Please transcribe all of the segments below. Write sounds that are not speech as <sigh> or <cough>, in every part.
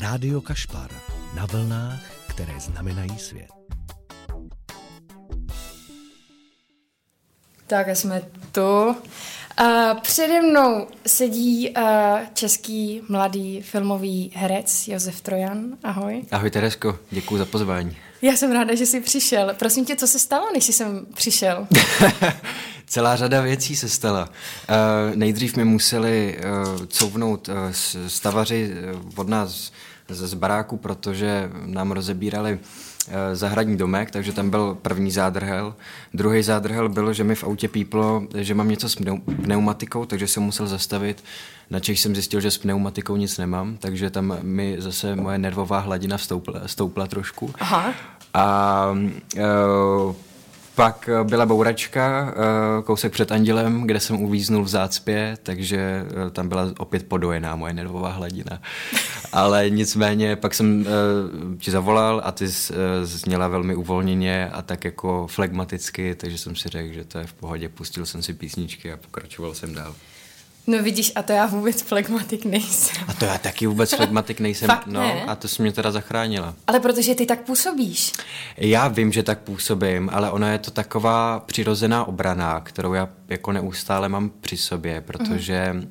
Rádio Kašpar. Na vlnách, které znamenají svět. Tak a jsme tu. A přede mnou sedí uh, český mladý filmový herec Josef Trojan. Ahoj. Ahoj Teresko, děkuji za pozvání. Já jsem ráda, že jsi přišel. Prosím tě, co se stalo, než jsi sem přišel? <laughs> Celá řada věcí se stala. Uh, nejdřív mi museli uh, couvnout uh, stavaři od nás z, z baráku, protože nám rozebírali zahradní domek, takže tam byl první zádrhel. Druhý zádrhel byl, že mi v autě píplo, že mám něco s pneumatikou, takže jsem musel zastavit. Na Čech jsem zjistil, že s pneumatikou nic nemám, takže tam mi zase moje nervová hladina stoupla, stoupla trošku. Aha. A pak byla bouračka, kousek před Andělem, kde jsem uvíznul v zácpě, takže tam byla opět podojená moje nervová hladina. <laughs> Ale nicméně pak jsem ti zavolal a ty zněla velmi uvolněně a tak jako flegmaticky, takže jsem si řekl, že to je v pohodě. Pustil jsem si písničky a pokračoval jsem dál. No vidíš, a to já vůbec flegmatik nejsem. A to já taky vůbec flegmatik nejsem. Fakt no, ne? a to jsi mě teda zachránila. Ale protože ty tak působíš. Já vím, že tak působím, ale ona je to taková přirozená obrana, kterou já jako neustále mám při sobě, protože mm. uh,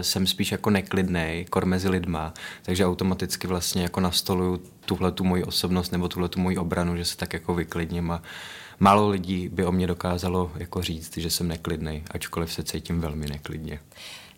jsem spíš jako neklidnej, kor mezi lidma, takže automaticky vlastně jako nastoluju tuhle tu moji osobnost nebo tuhle tu moji obranu, že se tak jako vyklidním a málo lidí by o mě dokázalo jako říct, že jsem neklidnej, ačkoliv se cítím velmi neklidně.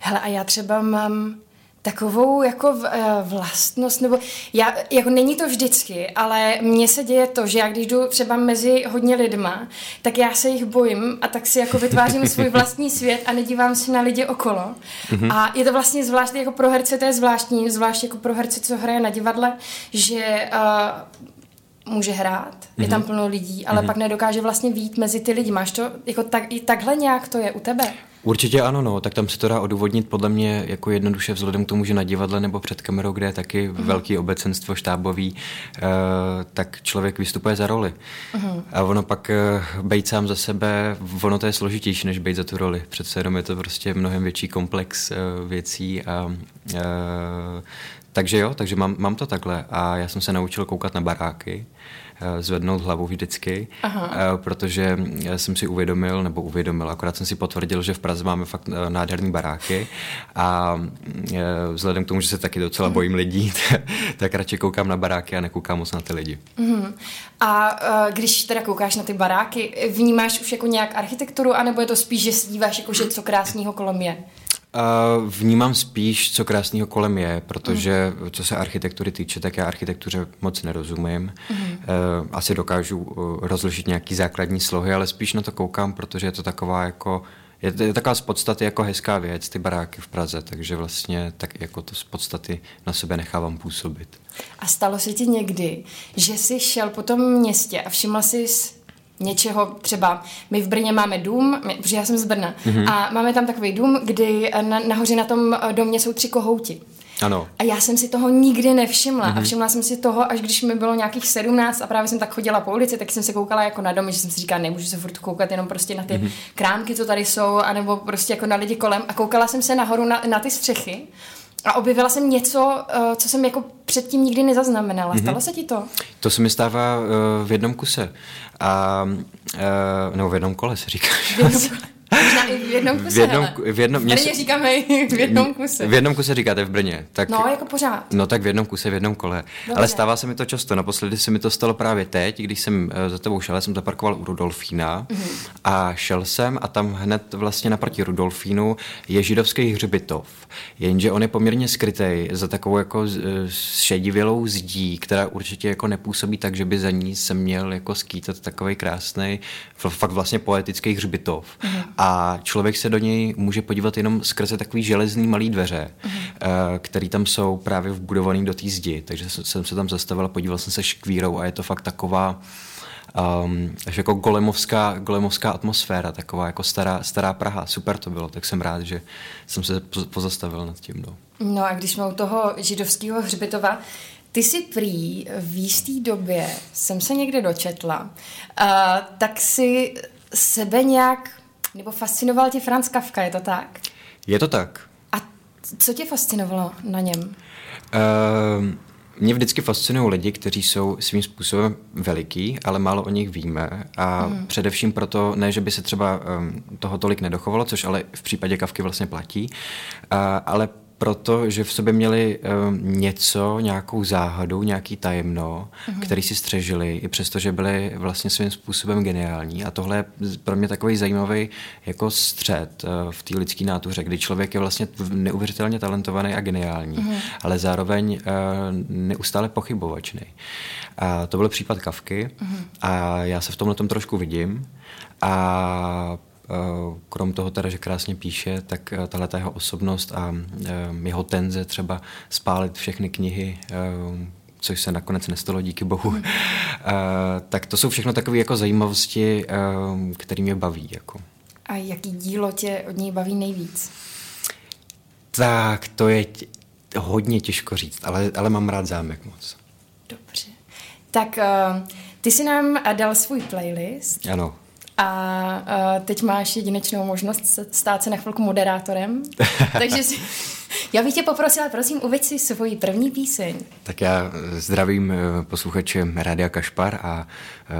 Hele, a já třeba mám takovou jako vlastnost, nebo já, jako není to vždycky, ale mně se děje to, že já když jdu třeba mezi hodně lidma, tak já se jich bojím a tak si jako vytvářím svůj <laughs> vlastní svět a nedívám se na lidi okolo. Mm-hmm. A je to vlastně zvláštní, jako pro herce to je zvláštní, zvlášť jako pro herce, co hraje na divadle, že uh, může hrát, mm-hmm. je tam mhm. plno lidí, ale mm-hmm. pak nedokáže vlastně vít mezi ty lidi. Máš to, jako tak, takhle nějak to je u tebe? Určitě ano, no, tak tam se to dá odůvodnit podle mě jako jednoduše vzhledem k tomu, že na divadle nebo před kamerou, kde je taky uh-huh. velký obecenstvo štábový, uh, tak člověk vystupuje za roli. Uh-huh. A ono pak uh, bejt sám za sebe, ono to je složitější, než bejt za tu roli. Přece jenom je to prostě mnohem větší komplex uh, věcí a uh, takže jo, takže mám, mám to takhle a já jsem se naučil koukat na baráky, zvednout hlavu vždycky, Aha. Eh, protože jsem si uvědomil, nebo uvědomil, akorát jsem si potvrdil, že v Praze máme fakt eh, nádherný baráky a vzhledem k tomu, že se taky docela mhm. bojím lidí, <laughs> tak radši koukám na baráky a nekoukám moc na ty lidi. Uh-huh. A když teda koukáš na ty baráky, vnímáš už jako nějak architekturu, anebo je to spíš, že si díváš jako, že co krásného kolem je? Vnímám spíš, co krásného kolem je, protože uh. co se architektury týče, tak já architektuře moc nerozumím. Uh, asi dokážu uh, rozlišit nějaký základní slohy, ale spíš na to koukám, protože je to taková jako je, je taková z podstaty jako hezká věc, ty baráky v Praze, takže vlastně tak jako to z podstaty na sebe nechávám působit. A stalo se ti někdy, že jsi šel po tom městě a všiml jsi něčeho, třeba my v Brně máme dům, protože já jsem z Brna, mm-hmm. a máme tam takový dům, kdy na, nahoře na tom eh, domě jsou tři kohouti. Ano. A já jsem si toho nikdy nevšimla. Mm-hmm. A všimla jsem si toho, až když mi bylo nějakých 17 a právě jsem tak chodila po ulici, tak jsem se koukala jako na domy, že jsem si říkala, nemůžu se furt koukat jenom prostě na ty mm-hmm. krámky, co tady jsou, anebo prostě jako na lidi kolem. A koukala jsem se nahoru na, na ty střechy. A objevila jsem něco, eh, co jsem jako předtím nikdy nezaznamenala. Mm-hmm. Stalo se ti to? To se mi stává uh, v jednom kuse. A, uh, no v jednom kole se říká. V jednom kole. Možná i v jednom kuse, v jednom, v jednom, v Brně říkáme i <laughs> v jednom kuse. V jednom kuse říkáte v Brně. Tak, no, jako pořád. No tak v jednom kuse, v jednom kole. Dobře. Ale stává se mi to často. Naposledy se mi to stalo právě teď, když jsem uh, za tebou šel, jsem zaparkoval u Rudolfína mm-hmm. a šel jsem a tam hned vlastně naproti Rudolfínu je židovský hřbitov. Jenže on je poměrně skrytý za takovou jako šedivělou zdí, která určitě jako nepůsobí tak, že by za ní se měl jako skýtat takový krásný, fakt vlastně poetický hřbitov. Mm-hmm. A člověk se do něj může podívat jenom skrze takový železný malý dveře, mm-hmm. který tam jsou právě vbudovaný do té zdi. Takže jsem se tam zastavil a podíval jsem se škvírou a je to fakt taková um, až jako golemovská, golemovská atmosféra, taková jako stará, stará Praha. Super to bylo, tak jsem rád, že jsem se pozastavil nad tím. No, no a když jsme u toho židovského hřbitova, ty si prý v jisté době, jsem se někde dočetla, uh, tak si sebe nějak, nebo fascinoval tě Franz Kafka, je to tak? Je to tak. A co tě fascinovalo na něm? Uh, Mě vždycky fascinují lidi, kteří jsou svým způsobem veliký, ale málo o nich víme. A mm. především proto, ne, že by se třeba um, toho tolik nedochovalo, což ale v případě kavky vlastně platí, uh, ale proto, že v sobě měli um, něco, nějakou záhadu, nějaký tajemno, mm-hmm. který si střežili, i přesto, že byli vlastně svým způsobem geniální. A tohle je pro mě takový zajímavý jako střed uh, v té lidské nátuře, kdy člověk je vlastně neuvěřitelně talentovaný a geniální, mm-hmm. ale zároveň uh, neustále pochybovačný. A to byl případ Kavky mm-hmm. a já se v tomhle tom trošku vidím. A krom toho teda, že krásně píše, tak eh, tahle jeho osobnost a eh, jeho tenze třeba spálit všechny knihy, což se nakonec nestalo, díky bohu. Hmm. <laughs> tak to jsou všechno takové jako zajímavosti, které mě baví. Jako. A jaký dílo tě od něj baví nejvíc? Tak, to je tě, hodně těžko říct, ale, ale mám rád zámek moc. Dobře. Tak uh, ty si nám dal svůj playlist. Ano. A uh, teď máš jedinečnou možnost stát se na chvilku moderátorem. <laughs> Takže si, já bych tě poprosila, prosím, uveď si svoji první píseň. Tak já zdravím eh, posluchače Rádia Kašpar a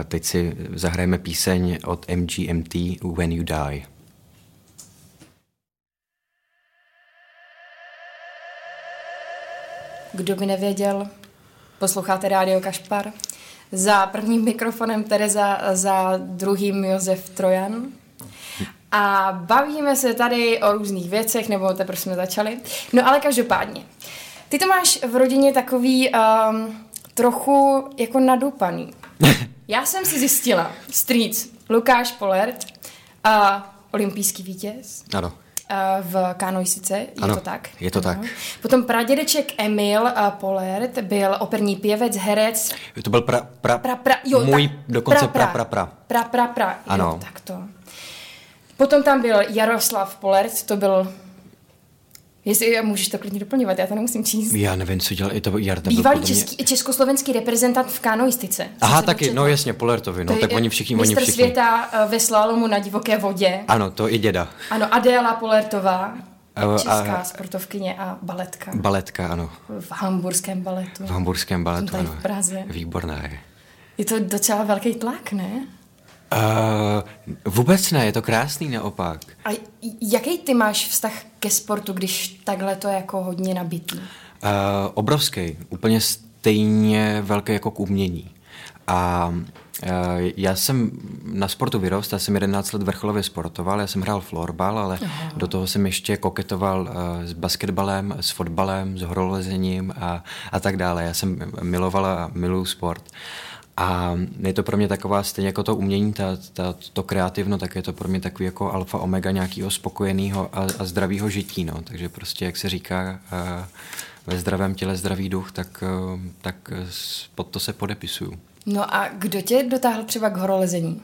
eh, teď si zahrajeme píseň od MGMT When You Die. Kdo by nevěděl, posloucháte Rádio Kašpar. Za prvním mikrofonem Tereza, za druhým Josef Trojan. A bavíme se tady o různých věcech, nebo teprve jsme začali. No ale každopádně, ty to máš v rodině takový um, trochu jako nadupaný. <laughs> Já jsem si zjistila, strýc Lukáš Polert, uh, olympijský vítěz. Ano. Eh, v kanoistice, je ano, to tak? je to tak. Potom pradědeček Emil uh, Polert byl operní pěvec, herec. To byl pra, pra, pra, pra jo, můj tak, dokonce pra, pra, pra. Pra, pra, pra, ano. Jo, tak to. Potom tam byl Jaroslav Polert, to byl Jestli můžeš to klidně doplňovat, já to nemusím číst. Já nevím, co dělal, i to Jarda Bývalý byl český, mě... československý reprezentant v kanoistice. Aha, taky, no jasně, Polertovi, no, tak oni všichni, oni všichni. světa eh, ve slalomu na divoké vodě. Ano, to i děda. Ano, Adéla Polertová, česká a, sportovkyně a baletka. Baletka, ano. V hamburském baletu. V hamburském baletu, tady ano. v Praze. Výborná je. Je to docela velký tlak, ne? Uh, vůbec ne, je to krásný naopak. A jaký ty máš vztah ke sportu, když takhle to je jako hodně nabitý? Uh, obrovský, úplně stejně velký jako k umění. A uh, já jsem na sportu vyrost, já jsem 11 let vrcholově sportoval, já jsem hrál florbal, ale Aha. do toho jsem ještě koketoval s basketbalem, s fotbalem, s horolezením a, a tak dále. Já jsem milovala a miluju sport. Uh, a je to pro mě taková, stejně jako to umění, ta, ta, to kreativno, tak je to pro mě takový jako alfa omega nějakého spokojeného a, a zdravého žití. No. Takže prostě, jak se říká, uh, ve zdravém těle zdravý duch, tak, uh, tak pod to se podepisuju. No a kdo tě dotáhl třeba k horolezení?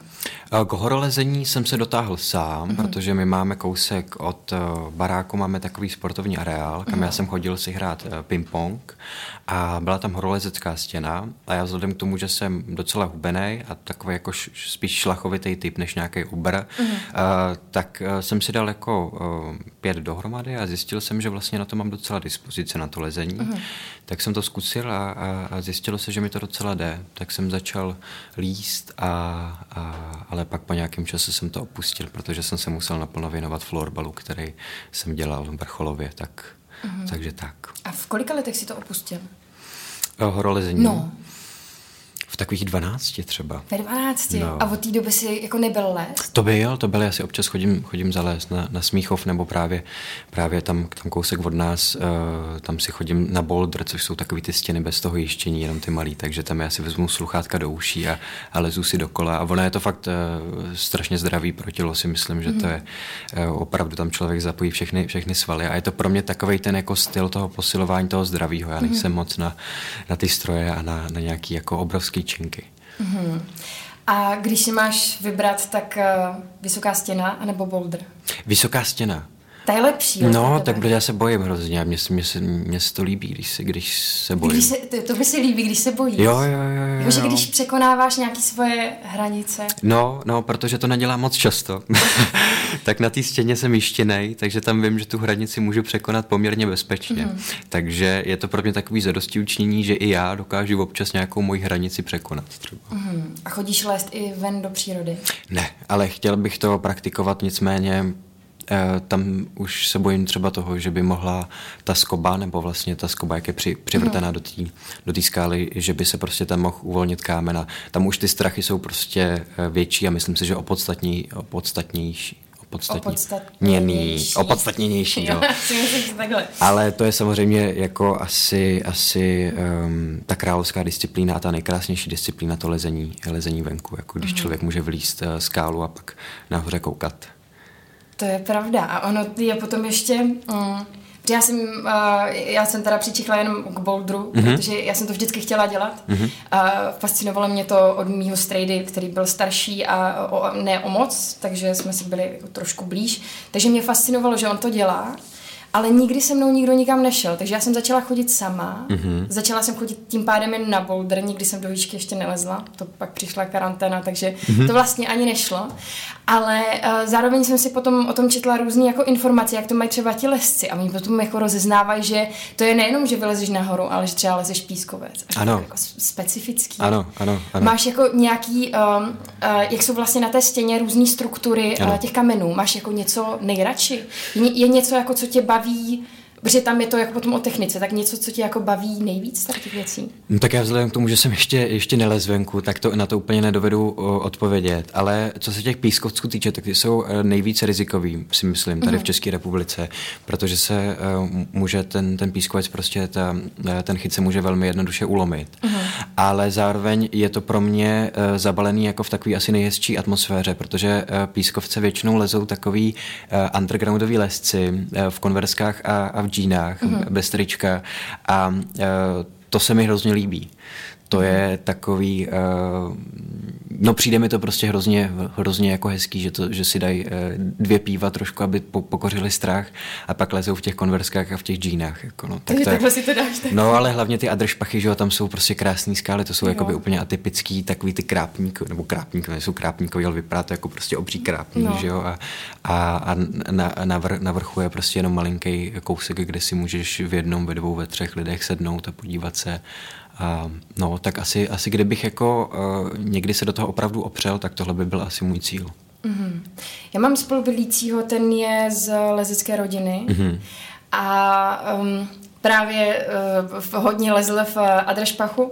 K horolezení jsem se dotáhl sám, mm-hmm. protože my máme kousek od baráku, máme takový sportovní areál, kam mm-hmm. já jsem chodil si hrát ping-pong a byla tam horolezecká stěna a já vzhledem k tomu, že jsem docela hubený a takový jako š, spíš šlachovitý typ než nějaký Uber, mm-hmm. uh, tak uh, jsem si dal jako uh, pět dohromady a zjistil jsem, že vlastně na to mám docela dispozice na to lezení. Mm-hmm. Tak jsem to zkusil a, a, a zjistilo se, že mi to docela jde. Tak jsem začal líst, a, a, ale pak po nějakém čase jsem to opustil, protože jsem se musel naplno věnovat florbalu, který jsem dělal vrcholově, tak, mm-hmm. takže tak. A v kolika letech si to opustil? Horolezení? No takových 12 třeba. Ve 12? No. A od té doby si jako nebyl les? To byl, to byl, já si občas chodím, chodím za les na, na Smíchov nebo právě, právě tam, tam kousek od nás, uh, tam si chodím na boulder, což jsou takový ty stěny bez toho jištění, jenom ty malý, takže tam já si vezmu sluchátka do uší a, a lezu si dokola a ono je to fakt uh, strašně zdravý pro tělo, si myslím, že mm. to mhm. je uh, opravdu tam člověk zapojí všechny, všechny svaly a je to pro mě takový ten jako styl toho posilování toho zdravího. Já nejsem mm. moc na, na ty stroje a na, na nějaký jako obrovský tyčinky. Mm-hmm. A když si máš vybrat, tak uh, vysoká stěna anebo boulder? Vysoká stěna. Ta je lepší. No, tak protože já se bojím hrozně a mně, mně, se, mně se to líbí, když se, když se bojím. Když se, to, to by se líbí, když se bojíš. Jo, jo, jo. jo, jo. když překonáváš nějaké svoje hranice. No, no, protože to nedělám moc často. <laughs> tak na té stěně jsem jištěnej, takže tam vím, že tu hranici můžu překonat poměrně bezpečně. Mm-hmm. Takže je to pro mě takový zadosti učinění, že i já dokážu občas nějakou moji hranici překonat třeba. Hmm. A chodíš lézt i ven do přírody. Ne, ale chtěl bych to praktikovat, nicméně tam už se bojím třeba toho, že by mohla ta skoba, nebo vlastně ta skoba, jak je při, přivrtaná Mhm. do té do skály, že by se prostě tam mohl uvolnit kámen a tam už ty strachy jsou prostě eh, větší a myslím si, že opodstatní, opodstatnější, opodstatněný, Opodstatněnější. no. <laughs> Takhle. Ale to je samozřejmě jako asi, asi um, ta královská disciplína a ta nejkrásnější disciplína to lezení, lezení venku, jako když mm-hmm. člověk může vylíst uh, skálu a pak nahoře koukat. To je pravda. A ono je potom ještě... Mm, já jsem, uh, já jsem teda přičichla jenom k bouldru, mm-hmm. protože já jsem to vždycky chtěla dělat. Mm-hmm. Uh, fascinovalo mě to od mýho strejdy, který byl starší a o, ne o moc, takže jsme si byli jako trošku blíž. Takže mě fascinovalo, že on to dělá. Ale nikdy se mnou nikdo nikam nešel, takže já jsem začala chodit sama. Mm-hmm. Začala jsem chodit tím pádem jen na boulder, nikdy jsem do výšky ještě nelezla. To pak přišla karanténa, takže mm-hmm. to vlastně ani nešlo. Ale uh, zároveň jsem si potom o tom četla různé jako informace, jak to mají třeba ti lesci. A oni potom jako rozeznávají, že to je nejenom, že vylezeš nahoru, ale že třeba lezeš pískovec. Ano. Jako specifický. Ano, ano, ano. Máš jako nějaký, um, uh, jak jsou vlastně na té stěně různé struktury uh, těch kamenů, máš jako něco nejradši? Je, je něco jako, co tě baví, wie protože tam je to jako potom o technice, tak něco, co tě jako baví nejvíc z těch věcí? No tak já vzhledem k tomu, že jsem ještě, ještě nelez venku, tak to na to úplně nedovedu odpovědět. Ale co se těch pískovců týče, tak ty jsou eh, nejvíce rizikový, si myslím, tady v České republice, protože se uh, může ten, ten pískovec prostě, ta, eh, ten chyt se může velmi jednoduše ulomit. Ale zároveň je to pro mě uh, zabalený jako v takové asi nejhezčí atmosféře, protože uh, pískovce většinou lezou takový undergroundoví lesci v konverskách a, a v džínách, mm-hmm. bez trička a uh, to se mi hrozně líbí. To je takový, uh, no přijde mi to prostě hrozně, hrozně jako hezký, že, to, že si dají uh, dvě píva trošku, aby po, pokořili strach a pak lezou v těch konverskách a v těch džínách. Jako no, tak to takhle si to dáš. Tak. No, ale hlavně ty adršpachy, že jo, tam jsou prostě krásné skály, to jsou Jo. jakoby úplně atypický, takový ty krápníky, nebo krápníky, nejsou krápníkovi, ale vypadá to jako prostě obří krápník, no. že jo, a, a, a na, na, vr, na vrchu je prostě jenom malinký kousek, kde si můžeš v jednom, ve dvou, ve třech lidech sednout a podívat se. A, no, tak asi, asi kdybych jako uh, někdy se do toho opravdu opřel, tak tohle by byl asi můj cíl. Mm-hmm. Já mám spolubydlícího, ten je z lezecké rodiny mm-hmm. a um, právě uh, v- hodně lezl v Adrešpachu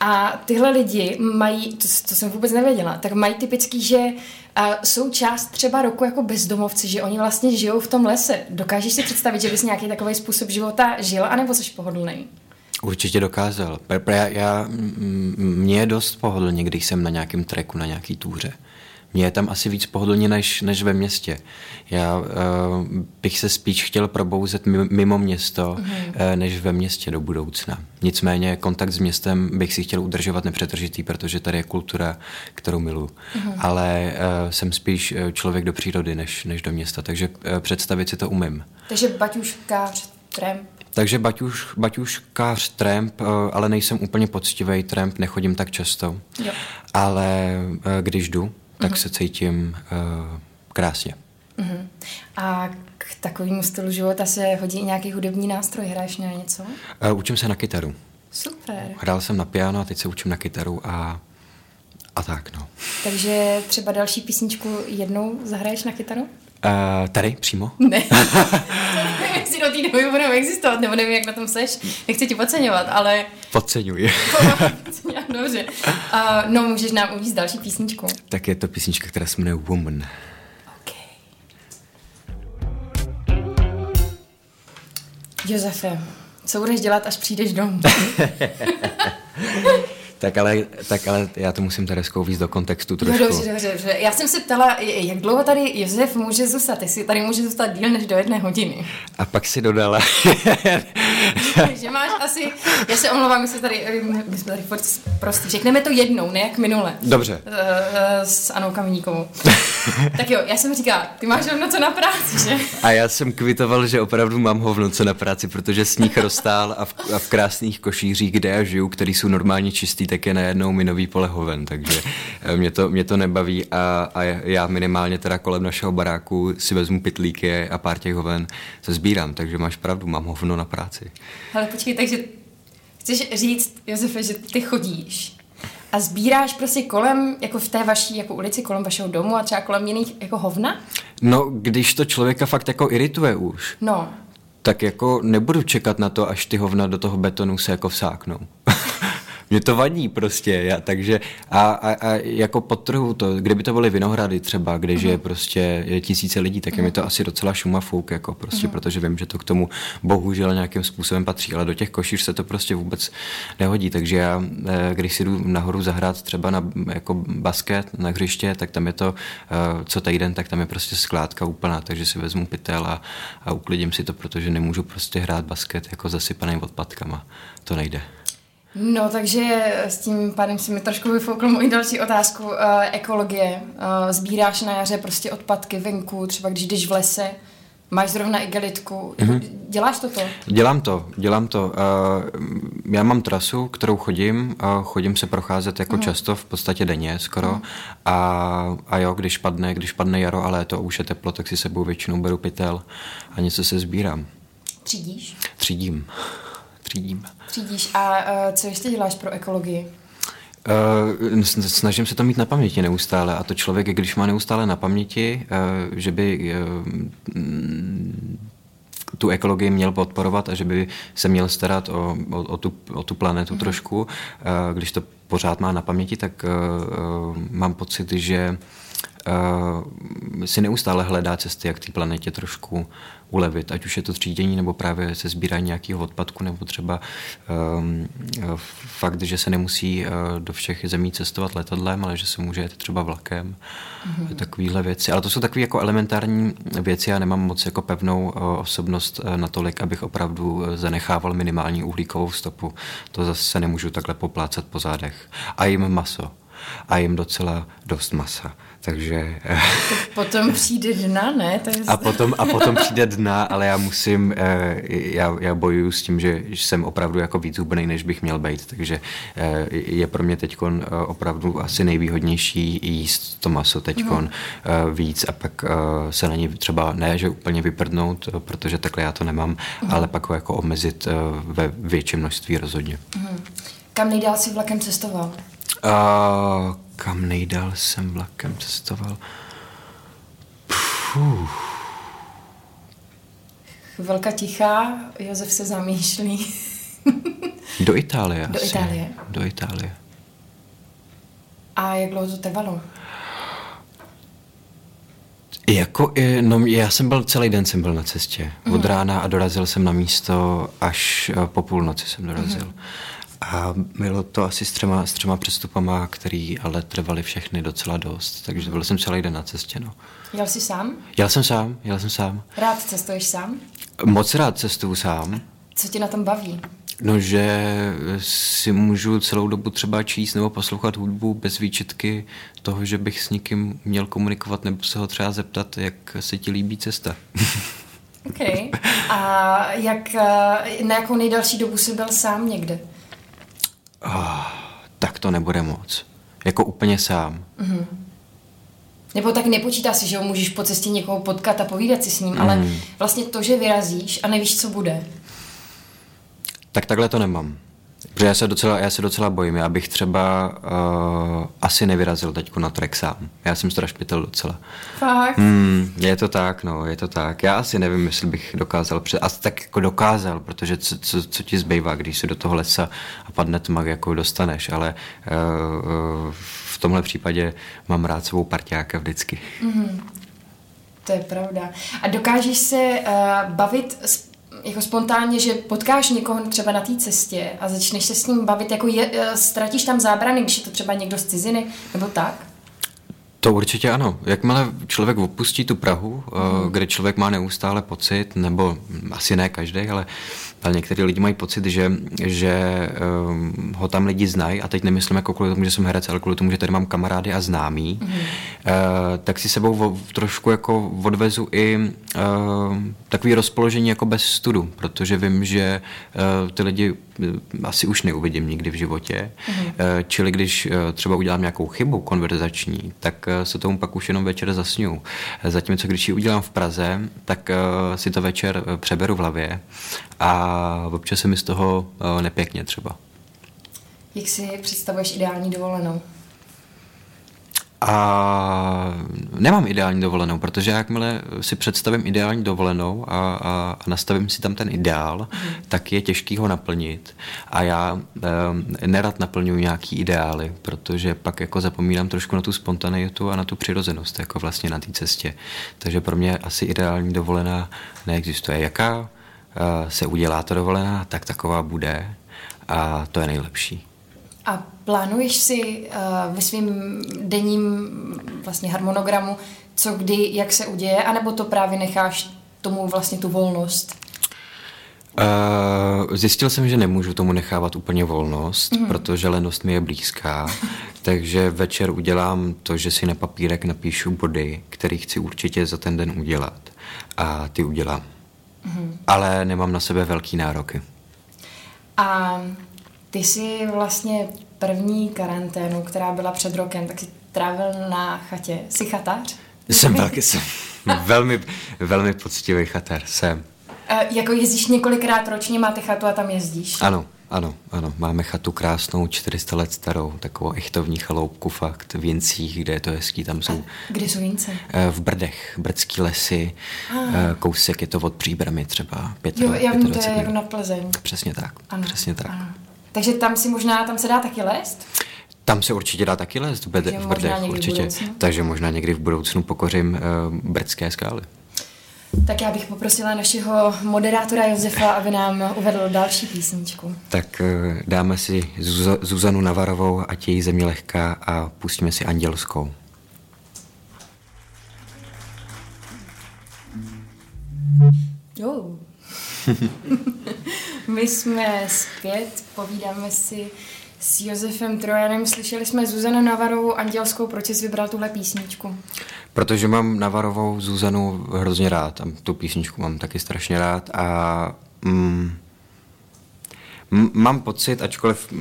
a tyhle lidi mají, to, to jsem vůbec nevěděla, tak mají typický, že uh, jsou část třeba roku jako bezdomovci, že oni vlastně žijou v tom lese. Dokážeš si představit, že bys nějaký takový způsob života žil, anebo jsi pohodlný? Určitě dokázal. Já, já, mě je dost pohodlně, když jsem na nějakém treku, na nějaký túře. Mně je tam asi víc pohodlně než, než ve městě. Já uh, bych se spíš chtěl probouzet mi- mimo město, mm. uh, než ve městě do budoucna. Nicméně kontakt s městem bych si chtěl udržovat nepřetržitý, protože tady je kultura, kterou miluji. Mm. Ale uh, jsem spíš člověk do přírody, než, než do města, takže uh, představit si to umím. Takže baťuškář, tramp, Takže baťuš, baťuškář tramp, eh, ale nejsem úplně poctivý tramp, nechodím tak často. Jo. Ale eh, když jdu, tak se cítím uh, krásně. Uh-huh. A k takovému stylu života se hodí i nějaký hudební nástroj, hraješ na něco? Uh, učím se na kytaru. Super. Hrál jsem na piano a teď se učím na kytaru a, a tak, no. Takže třeba další písničku jednou zahraješ na kytaru? Uh, tady přímo? <laughs> Ne. nevím, jestli do té doby budeme existovat, nebo nevím, jak na tom seš. Nechci ti podceňovat, ale Podceňuji. <laughs> dobře. Uh, no, můžeš nám uvíct další písničku. tak je to písnička, která se jmenuje Woman. Okay. Josefe, co budeš dělat, až přijdeš domů? <laughs> Tak ale, tak ale já to musím tady víc do kontextu trošku. No dobře, dobře, dobře. Já jsem se ptala, jak dlouho tady Josef může zůstat, jestli tady může zůstat díl než do jedné hodiny. A pak si dodala, že máš asi, já se omlouvám, my jsme tady, my jsme tady prostě, řekneme to jednou, ne jak minule. Dobře. Uh, s Anou Kamíníkovou. <laughs> tak jo, já jsem říkala, ty máš hovno co na práci, že? A já jsem kvitoval, že opravdu mám hovno co na práci, protože sníh roztál a v, a v krásných košířích, kde já žiju, který jsou normálně čistý, tak je najednou minový pole hoven, takže eh, mě to, mě to nebaví a, a já minimálně teda kolem našeho baráku si vezmu pitlíky a pár těch hoven se sbírám, takže máš pravdu, mám hovno na práci. Ale počkej, takže chceš říct, Josefe, že ty chodíš a sbíráš prostě kolem, jako v té vaší jako ulici, kolem vašeho domu a třeba kolem jiných jako hovna? No, když to člověka fakt jako irituje už. No. Tak jako nebudu čekat na to, až ty hovna do toho betonu se jako vsáknou. <laughs> mě to vadí prostě, já, takže a, a, a jako podtrhu to, kdyby to byly Vinohrady třeba, kde žije prostě je tisíce lidí, tak je uh-huh. mi to asi docela šuma fouk, jako prostě, uh-huh. protože vím, že to k tomu bohužel nějakým způsobem patří, ale do těch košíř se to prostě vůbec nehodí, takže já, eh, když si jdu nahoru zahrát třeba na jako basket na hřiště, tak tam je to eh, co týden, tak tam je prostě skládka úplná, takže si vezmu pytel a, a uklidím si to, protože nemůžu prostě hrát basket jako zasypaný odpadkama. To nejde. No, takže s tím pádem si mi trošku vyfoukl moji další otázku. Uh, ekologie. Uh, sbíráš na jaře prostě odpadky venku, třeba když jdeš v lese, máš zrovna igelitku. Mm-hmm. Děláš to to? Dělám to, dělám to. Uh, já mám trasu, kterou chodím, uh, chodím se procházet jako mm-hmm. často, v podstatě denně skoro. Mm-hmm. A, a jo, když padne, když padne jaro a léto už je teplo, tak si sebou většinou beru pytel a něco se sbírám. Třídíš? Třídím třídím. Třídíš. A uh, co ještě děláš pro ekologii? Uh, snažím se to mít na paměti neustále a to člověk, když má neustále na paměti, uh, že by uh, tu ekologii měl podporovat a že by se měl starat o, o, o, tu, o tu planetu mm. trošku, když to pořád má na paměti, tak mám pocit, že si neustále hledá cesty, jak té planetě trošku ulevit, ať už je to třídění nebo právě se sbírání nějakého odpadku, nebo třeba um, fakt, že se nemusí uh, do všech zemí cestovat letadlem, ale že se může jet třeba vlakem, mm-hmm. takovéhle věci. Ale to jsou takové jako elementární věci, já nemám moc jako pevnou uh, osobnost uh, natolik, abych opravdu zanechával minimální uhlíkovou stopu. To zase nemůžu takhle poplácat po zádech. A jim maso. A jim docela dost masa takže... Potom <laughs> přijde dna, ne? To je... a, potom, a potom přijde dna, ale já musím, eh, já, já bojuju s tím, že jsem opravdu jako víc hubený, než bych měl být, takže eh, je pro mě teď eh, opravdu asi nejvýhodnější jíst to maso teď mm. víc a pak se na ní třeba ne, že úplně vyprdnout, protože takhle já to nemám, mm. ale pak ho jako omezit ve větším množství rozhodně. Mm. Kam nejdál si vlakem cestoval? Uh, kam nejdál jsem vlakem cestoval? Puh. Velká tichá, Josef se zamýšlí. <laughs> Do Itálie Do asi. Itálie. Do Itálie. A jak dlouho to trvalo? Jako, no, já jsem byl celý den jsem byl na cestě. Od mm. rána a dorazil jsem na místo, až eh, po půlnoci jsem dorazil. Mm. A bylo to asi s třema, s třema přestupama, který ale trvaly všechny docela dost, takže byl jsem celý den na cestě. No. Jel jsi sám? Jel jsem sám, jel jsem sám. Rád cestuješ sám? Moc rád cestuju sám. Co tě na tom baví? No, že si můžu celou dobu třeba číst nebo poslouchat hudbu bez výčitky toho, že bych s někým měl komunikovat nebo se ho třeba zeptat, jak se ti líbí cesta. <laughs> OK. A jak, na jakou nejdelší dobu jsi byl sám někde? Oh, tak to nebude moc. Jako úplně sám. Mm-hmm. Nebo tak nepočítá si, že ho můžeš po cestě někoho potkat a povídat si s ním, mm. ale vlastně to, že vyrazíš a nevíš, co bude. Tak takhle to nemám. Protože já se docela, já se docela bojím. Já bych třeba uh, asi nevyrazil teď na trek sám. Já jsem strašpitel docela. Fakt? Mm, je to tak, no, je to tak. Já asi nevím, jestli bych dokázal. Před... Asi tak jako dokázal, protože co, co, co ti zbývá, když se do toho lesa a padne tma, jako dostaneš. Ale uh, uh, v tomhle případě mám rád svou parťáka vždycky. Mm-hmm. To je pravda. A dokážeš se uh, bavit s jako spontánně, že potkáš někoho třeba na té cestě a začneš se s ním bavit, jako je, eh, ztratíš tam zábrany, když je to třeba někdo z ciziny, nebo tak? To určitě ano. Jakmile člověk opustí tu Prahu, mm. kde člověk má neustále pocit, nebo asi ne každý, ale ale některý lidi mají pocit, že, že um, ho tam lidi znají, a teď nemyslím jako kvůli tomu, že jsem herec, ale kvůli tomu, že tady mám kamarády a známí, mm-hmm. uh, tak si sebou vo, trošku jako odvezu i uh, takový rozpoložení jako bez studu, protože vím, že uh, ty lidi asi už neuvidím nikdy v životě. Mm-hmm. Čili když třeba udělám nějakou chybu konverzační, tak se tomu pak už jenom večer zasňu. Zatímco když ji udělám v Praze, tak si to večer přeberu v hlavě a občas se mi z toho nepěkně třeba. Jak si představuješ ideální dovolenou? A nemám ideální dovolenou, protože jakmile si představím ideální dovolenou a, a, a nastavím si tam ten ideál, tak je těžký ho naplnit. A já e, nerad naplňuji nějaký ideály, protože pak jako zapomínám trošku na tu spontanitu a na tu přirozenost, jako vlastně na té cestě. Takže pro mě asi ideální dovolená neexistuje. Jaká e, se udělá ta dovolená, tak taková bude a to je nejlepší. A plánuješ si uh, ve svém denním vlastně harmonogramu, co kdy, jak se uděje, anebo to právě necháš tomu vlastně tu volnost? Uh, zjistil jsem, že nemůžu tomu nechávat úplně volnost, mm. protože lenost mi je blízká, <laughs> takže večer udělám to, že si na papírek napíšu body, který chci určitě za ten den udělat a ty udělám. Mm. Ale nemám na sebe velký nároky. A ty jsi vlastně první karanténu, která byla před rokem, tak jsi trávil na chatě. Jsi chatář? Jsem velký, jsem velmi, velmi poctivý chatář, jsem. Uh, jako jezdíš několikrát ročně, máte chatu a tam jezdíš? Ano, ano, ano. Máme chatu krásnou, 400 let starou, takovou echtovní chaloupku fakt v Jincích, kde je to hezký, tam jsou... A kde jsou Jince? Eh, v Brdech, Brdský lesy, ah. kousek je to od Příbramy třeba. Pět, jo, já vím, to je jako na Plzeň. Přesně tak, ano, přesně tak. Ano. Takže tam si možná, tam se dá taky lézt? Tam se určitě dá taky lézt v, bede, v Brdech, určitě. Takže možná někdy v budoucnu pokořím uh, brdské skály. Tak já bych poprosila našeho moderátora Josefa, aby nám uvedl další písničku. Tak uh, dáme si Zuzanu Navarovou, ať její země lehká a pustíme si Andělskou. Oh. <laughs> My jsme zpět, povídáme si s Josefem Trojanem. Slyšeli jsme Zuzanu Navarovou Andělskou, proč jsi vybral tuhle písničku? Protože mám Navarovou Zuzanu hrozně rád tu písničku mám taky strašně rád a mm, Mám pocit, ačkoliv,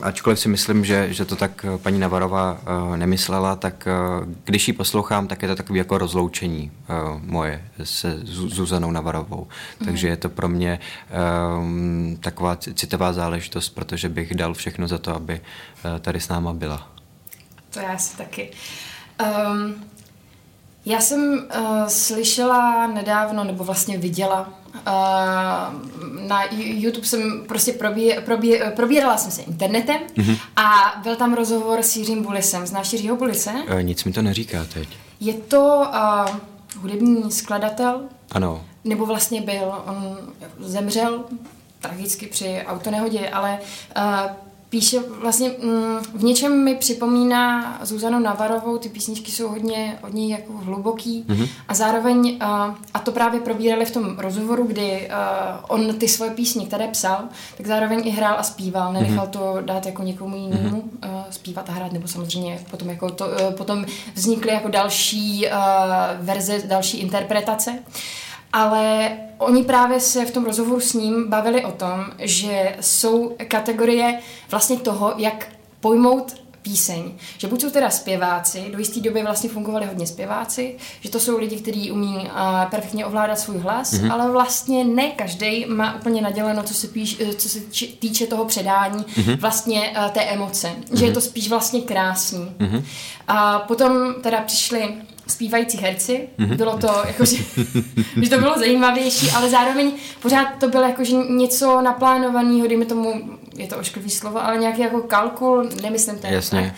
ačkoliv si myslím, že, že to tak eh, paní Navarová uh, nemyslela, tak uh, když ji poslouchám, tak je to takové jako rozloučení uh, moje se Zuzanou Navarovou. Mm. Takže je to pro mě um, taková citová záležitost, protože bych dal všechno za to, aby uh, tady s náma byla. To já si taky. Um, já jsem uh, slyšela nedávno, nebo vlastně viděla Uh, na YouTube jsem prostě probí, probí, probírala jsem se internetem mm-hmm. a byl tam rozhovor s Jiřím Bulisem. Znáš Jiřího Bulise? Uh, nic mi to neříká teď. Je to uh, hudební skladatel. Ano. Nebo vlastně byl, on zemřel tragicky při autonehodě, ale uh, píše vlastně mm, v něčem mi připomíná Zuzanu Navarovou, ty písničky jsou hodně, hodně jako hluboký mm-hmm. a zároveň, uh, a to právě probírali v tom rozhovoru, kdy uh, on ty svoje písně, které psal, tak zároveň i hrál a zpíval, nenechal mm-hmm. to dát jako někomu jinému mm-hmm. uh, zpívat a hrát, nebo samozřejmě potom, jako to, uh, potom vznikly jako další uh, verze, další interpretace. Uh, ale oni právě se v tom rozhovoru s ním bavili o tom, že jsou kategorie vlastně toho, jak pojmout píseň. Že buď jsou teda zpěváci, do jisté doby vlastně fungovali hodně zpěváci, že to jsou lidi, kteří umí uh, perfektně ovládat svůj hlas, mm-hmm. ale vlastně ne každý má úplně naděleno, co se, píš, eh, co se týče toho předání, mm-hmm. vlastně uh, té emoce. Mm-hmm. Že je mhm. to spíš vlastně krásný. Mm-hmm. A potom teda přišli zpívající herci. Mm-hmm. Bylo to jako, <laughs> že, to bylo zajímavější, ale zároveň pořád to bylo jako, že něco naplánovaného, dejme tomu, je to ošklivý slovo, ale nějaký jako kalkul, nemyslím to. Jasně.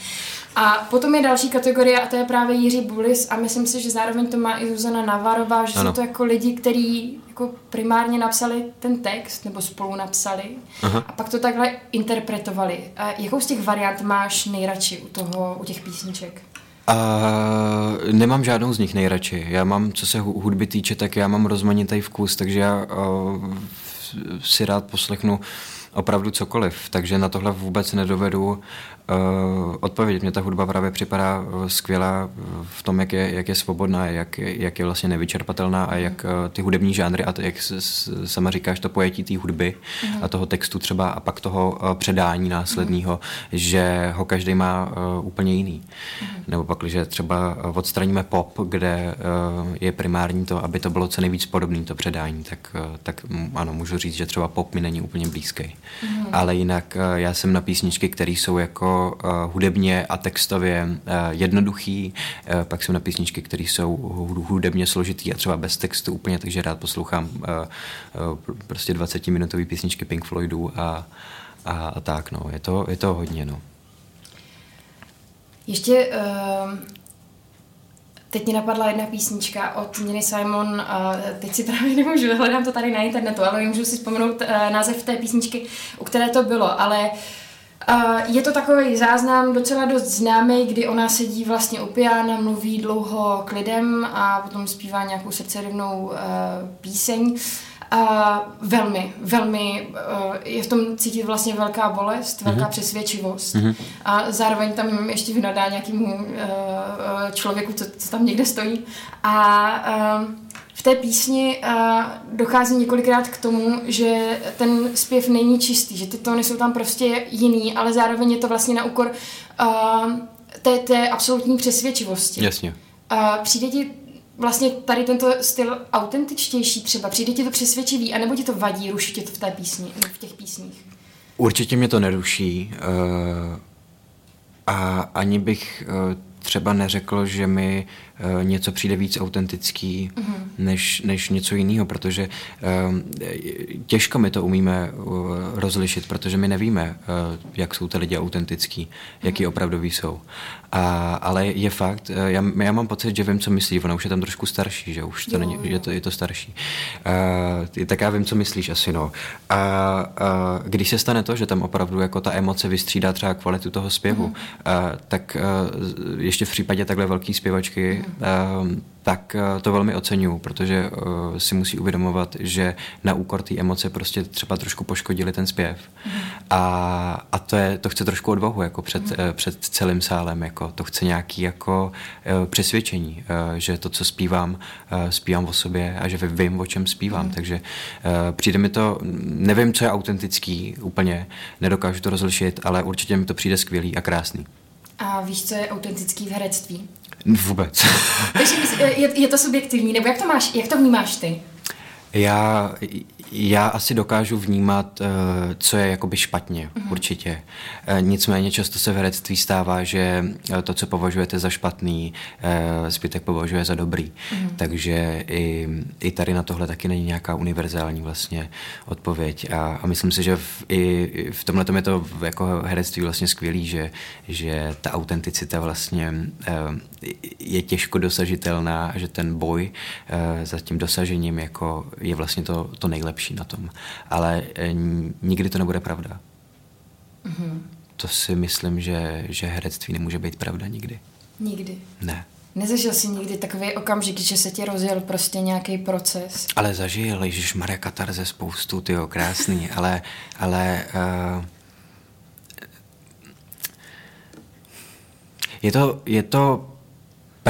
A potom je další kategorie a to je právě Jiří Bulis a myslím si, že zároveň to má i Zuzana Navarová, že ano. jsou to jako lidi, kteří jako primárně napsali ten text nebo spolu napsali Aha. a pak to takhle interpretovali. A jakou z těch variant máš nejradši u, toho, u těch písniček? Uh, nemám žádnou z nich nejradši. Já mám, co se hudby týče, tak já mám rozmanitý vkus, takže já uh, si rád poslechnu opravdu cokoliv, takže na tohle vůbec nedovedu odpovědět. Mně ta hudba právě připadá eh, skvělá v tom, jak je, jak je svobodná, jak, jak je vlastně nevyčerpatelná a jak ty hudební žánry a jak sama říkáš, to pojetí té hudby mm. a toho textu třeba a pak toho předání následného, mm. že ho každý má úplně jiný. Mm. Nebo pak, že třeba odstraníme pop, kde je primární to, aby to bylo co nejvíc podobné to předání, tak, tak ano, můžu říct, že třeba pop mi není úplně blízký. Mm. Ale jinak já jsem na písničky, které jsou jako uh, hudebně a textově uh, jednoduchý, uh, pak jsou na písničky, které jsou hudebně složitý a třeba bez textu úplně, takže rád poslouchám prostě 20-minutové písničky Pink Floydů a, a, a tak, no. Je to, je to hodně, no. Ještě uh, teď mě napadla jedna písnička od Niny Simon, uh, teď si právě <laughs> nemůžu, hledám to tady na internetu, ale můžu si vzpomenout uh, název té písničky, u které to bylo, ale uh, je to takový záznam docela dost známý, kdy ona sedí vlastně u piana, mluví dlouho k lidem a potom zpívá nějakou srdcerivnou uh, píseň. A velmi, velmi uh, je v tom cítit vlastně velká bolest, velká mm-hmm. přesvědčivost. Mm-hmm. A zároveň tam ještě vynadá nějakému uh, člověku, co, co tam někde stojí. A uh, v té písni uh, dochází několikrát k tomu, že ten zpěv není čistý, že ty tóny jsou tam prostě jiný, ale zároveň je to vlastně na úkor uh, té, té absolutní přesvědčivosti. Jasně. Uh, přijde ti vlastně tady tento styl autentičtější třeba, přijde ti to přesvědčivý, anebo ti to vadí, ruší tě to v té písni, v těch písních? Určitě mě to neruší uh, a ani bych uh, třeba neřekl, že mi něco přijde víc autentický mm-hmm. než, než něco jiného, protože uh, těžko my to umíme uh, rozlišit, protože my nevíme, jak jsou ty lidi autentický, mm-hmm. jaký opravdoví jsou. A, ale je fakt, já, já mám pocit, že vím, co myslí, ona už je tam trošku starší, že už to jo, není, jo. Je, to, je to starší. Uh, tak já vím, co myslíš asi, no. A uh, když se stane to, že tam opravdu jako ta emoce vystřídá třeba kvalitu toho zpěvu, mm. uh, tak uh, ještě v případě takhle velké zpěvačky, uh, tak uh, to velmi oceňuju, protože uh, si musí uvědomovat, že na úkor té emoce prostě třeba trošku poškodili ten zpěv. Mm. A, a to, je, to chce trošku odvahu jako před, mm. uh, před celým sálem, jako to chce nějaký jako uh, přesvědčení, uh, že to, co zpívám, uh, zpívám o sobě a že vím, o čem zpívám, mm. takže uh, přijde mi to, nevím, co je autentický úplně, nedokážu to rozlišit, ale určitě mi to přijde skvělý a krásný. A víš, co je autentický v herectví? Vůbec. <laughs> Takže je, je to subjektivní, nebo jak to máš, jak to vnímáš ty? Já, já asi dokážu vnímat, eh, co je jakoby špatně, mm-hmm. určitě. Eh, nicméně často se v herectví stává, že eh, to, co považujete za špatný, zbytek považuje za dobrý. Mm-hmm. Takže i, i tady na tohle taky není nějaká univerzální vlastně odpověď. A, a myslím si, že v, i v tomhle je to jako herectví vlastně skvělý, že, že ta autenticita vlastně je těžko dosažitelná a že ten boj za tím dosažením jako je vlastně to, to nejlepší na tom. Ale eh, nikdy to nebude pravda. Mm-hmm. To si myslím, že, že herectví nemůže být pravda nikdy. Nikdy? Ne. Nezažil jsi nikdy takový okamžik, že se ti rozjel prostě nějaký proces? Ale zažil, Ježíš Maria Katarze spoustu, tyjo, krásný, <laughs> ale, ale uh, je to, je to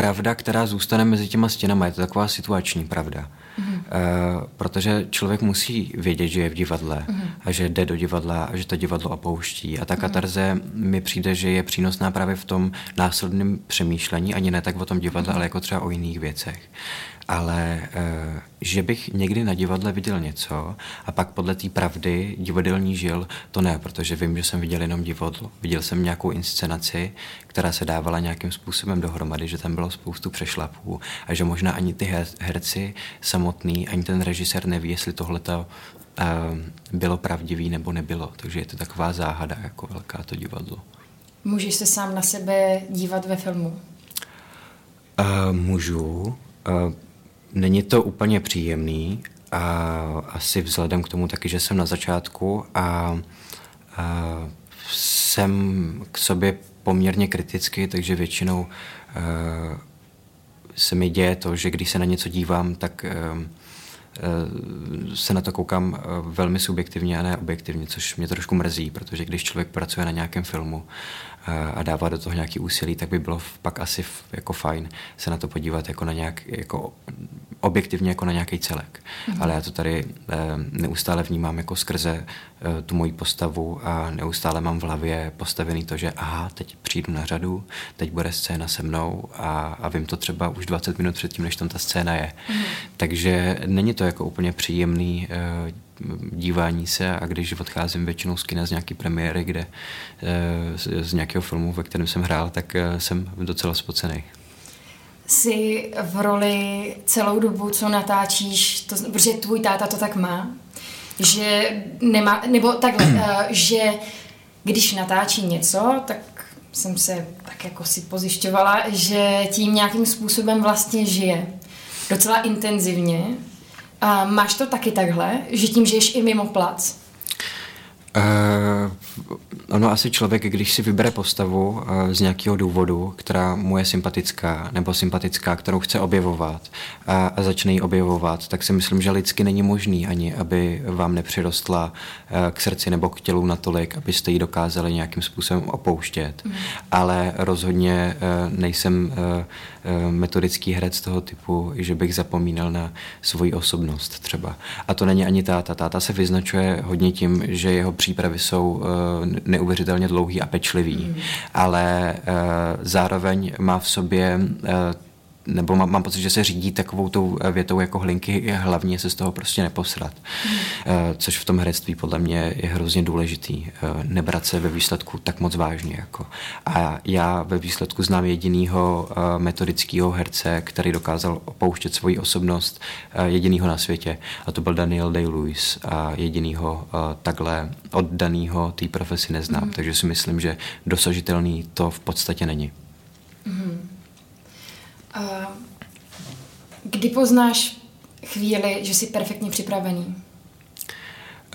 pravda, která zůstane mezi těma stěnama, je to taková situační pravda. Mm-hmm. Uh, protože člověk musí vědět, že je v divadle mm-hmm. a že jde do divadla a že to divadlo opouští. A ta mm-hmm. katarze mi přijde, že je přínosná právě v tom následném přemýšlení, ani ne tak o tom divadle, mm-hmm. ale jako třeba o jiných věcech ale uh, že bych někdy na divadle viděl něco a pak podle té pravdy divadelní žil, to ne, protože vím, že jsem viděl jenom divadlo. Viděl jsem nějakou inscenaci, která se dávala nějakým způsobem dohromady, že tam bylo spoustu přešlapů a že možná ani ty herci samotný, ani ten režisér neví, jestli tohle uh, bylo pravdivý nebo nebylo. Takže je to taková záhada, jako velká to divadlo. Můžeš se sám na sebe dívat ve filmu? Uh, můžu. Uh, Není to úplně příjemný a asi vzhledem k tomu taky, že jsem na začátku a, a jsem k sobě poměrně kritický, takže většinou se mi děje to, že když se na něco dívám, tak se na to koukám velmi subjektivně a ne objektivně, což mě trošku mrzí, protože když člověk pracuje na nějakém filmu a dává do toho nějaký úsilí, tak by bylo pak asi jako fajn se na to podívat jako na nějak, jako objektivně jako na nějaký celek. Mm-hmm. Ale já to tady e, neustále vnímám jako skrze e, tu moji postavu a neustále mám v hlavě postavený to, že aha, teď přijdu na řadu, teď bude scéna se mnou a, a vím to třeba už 20 minut předtím, než tam ta scéna je. Mm-hmm. Takže není to jako úplně příjemný e, dívání se a když odcházím většinou z kina z nějaké premiéry, kde z, z nějakého filmu, ve kterém jsem hrál, tak jsem docela spocený jsi v roli celou dobu, co natáčíš, to, protože tvůj táta to tak má, že nemá, nebo takhle, uh, <clears throat> že když natáčí něco, tak jsem se tak jako si pozjišťovala, že tím nějakým způsobem vlastně žije. Docela intenzivně. A máš to taky takhle, že tím žiješ i mimo plac? Uh, ono asi člověk, když si vybere postavu uh, z nějakého důvodu, která mu je sympatická, nebo sympatická, kterou chce objevovat a, a začne ji objevovat, tak si myslím, že lidsky není možný ani, aby vám nepřirostla uh, k srdci nebo k tělu natolik, abyste ji dokázali nějakým způsobem opouštět. Mm. Ale rozhodně uh, nejsem uh, metodický herec toho typu, že bych zapomínal na svoji osobnost třeba. A to není ani táta. Táta se vyznačuje hodně tím, že jeho přípravy jsou eh, neuvěřitelně dlouhý a pečlivý, mm. ale eh, zároveň má v sobě eh, nebo mám, mám pocit, že se řídí takovou tou větou jako hlinky, hlavně se z toho prostě neposrat. Mm. Což v tom herectví podle mě je hrozně důležitý. Nebrat se ve výsledku tak moc vážně. Jako. A já ve výsledku znám jedinýho metodického herce, který dokázal opouštět svoji osobnost jedinýho na světě. A to byl Daniel Day-Lewis. A jedinýho takhle oddanýho té profesi neznám. Mm. Takže si myslím, že dosažitelný to v podstatě není. Mm. Kdy poznáš chvíli, že jsi perfektně připravený?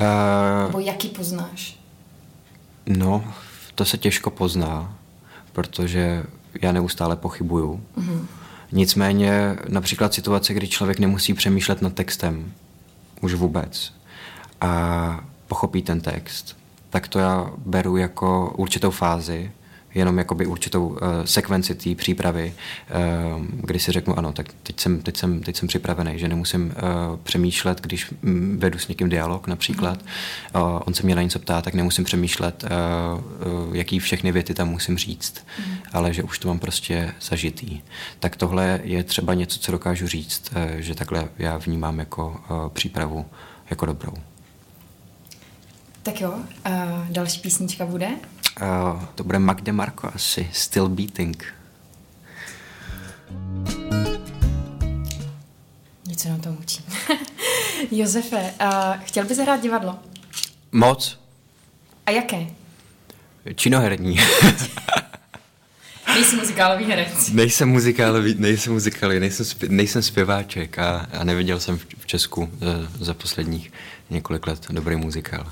Uh, Nebo jaký poznáš? No, to se těžko pozná, protože já neustále pochybuju. Uh-huh. Nicméně například situace, kdy člověk nemusí přemýšlet nad textem už vůbec a pochopí ten text, tak to já beru jako určitou fázi, jenom jakoby určitou uh, sekvenci té přípravy, uh, kdy si řeknu, ano, tak teď jsem, teď jsem, teď jsem připravený, že nemusím uh, přemýšlet, když mm, vedu s někým dialog například, uh, on se mě na něco ptá, tak nemusím přemýšlet, uh, uh, jaký všechny věty tam musím říct, mm. ale že už to mám prostě zažitý. Tak tohle je třeba něco, co dokážu říct, uh, že takhle já vnímám jako uh, přípravu jako dobrou. Tak jo, uh, další písnička bude? Uh, to bude Magde Marko asi, Still Beating. Něco nám to učí. <laughs> Josefe, uh, chtěl bys hrát divadlo? Moc. A jaké? Činoherní. <laughs> Nejsem muzikálový herec. Nejsem muzikálový, nejsem muzikálový, nejsem, zpě, nejsem zpěváček a, a neviděl jsem v, v Česku za, za posledních několik let dobrý muzikál.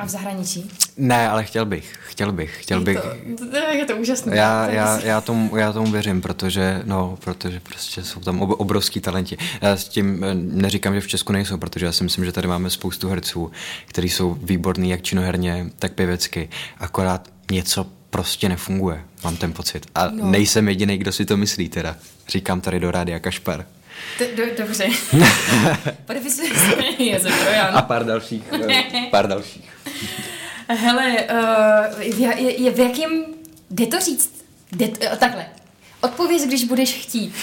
A v zahraničí? Ne, ale chtěl bych, chtěl bych, chtěl je bych. To, to, je to úžasné. Já, já, já, tomu, já tomu věřím, protože, no, protože prostě jsou tam ob, obrovský talenti. Já s tím eh, neříkám, že v Česku nejsou, protože já si myslím, že tady máme spoustu herců, kteří jsou výborní jak činoherně, tak pěvecky. Akorát něco prostě nefunguje, mám ten pocit. A no. nejsem jediný, kdo si to myslí teda. Říkám tady do rádia Kašpar. Do, dobře. <laughs> Podepisuje se. <laughs> A pár dalších. Eh, pár dalších. Hele, uh, je, je, v jakém, jde to říct, jde to, eh, takhle, odpověz, když budeš chtít.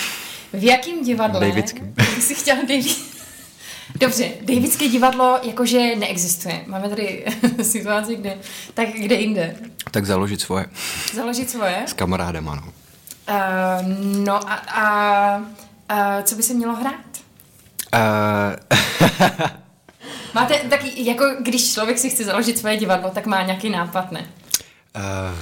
V jakém divadle Davidském. <laughs> jsi chtěl David... Dobře, Davidské divadlo jakože neexistuje. Máme tady <laughs> situaci, kde, tak kde jinde. Tak založit svoje. Založit svoje? S kamarádem, ano. Uh, no a, a Uh, co by se mělo hrát? Uh... <laughs> Máte taky, jako když člověk si chce založit svoje divadlo, tak má nějaký nápad, ne? Uh...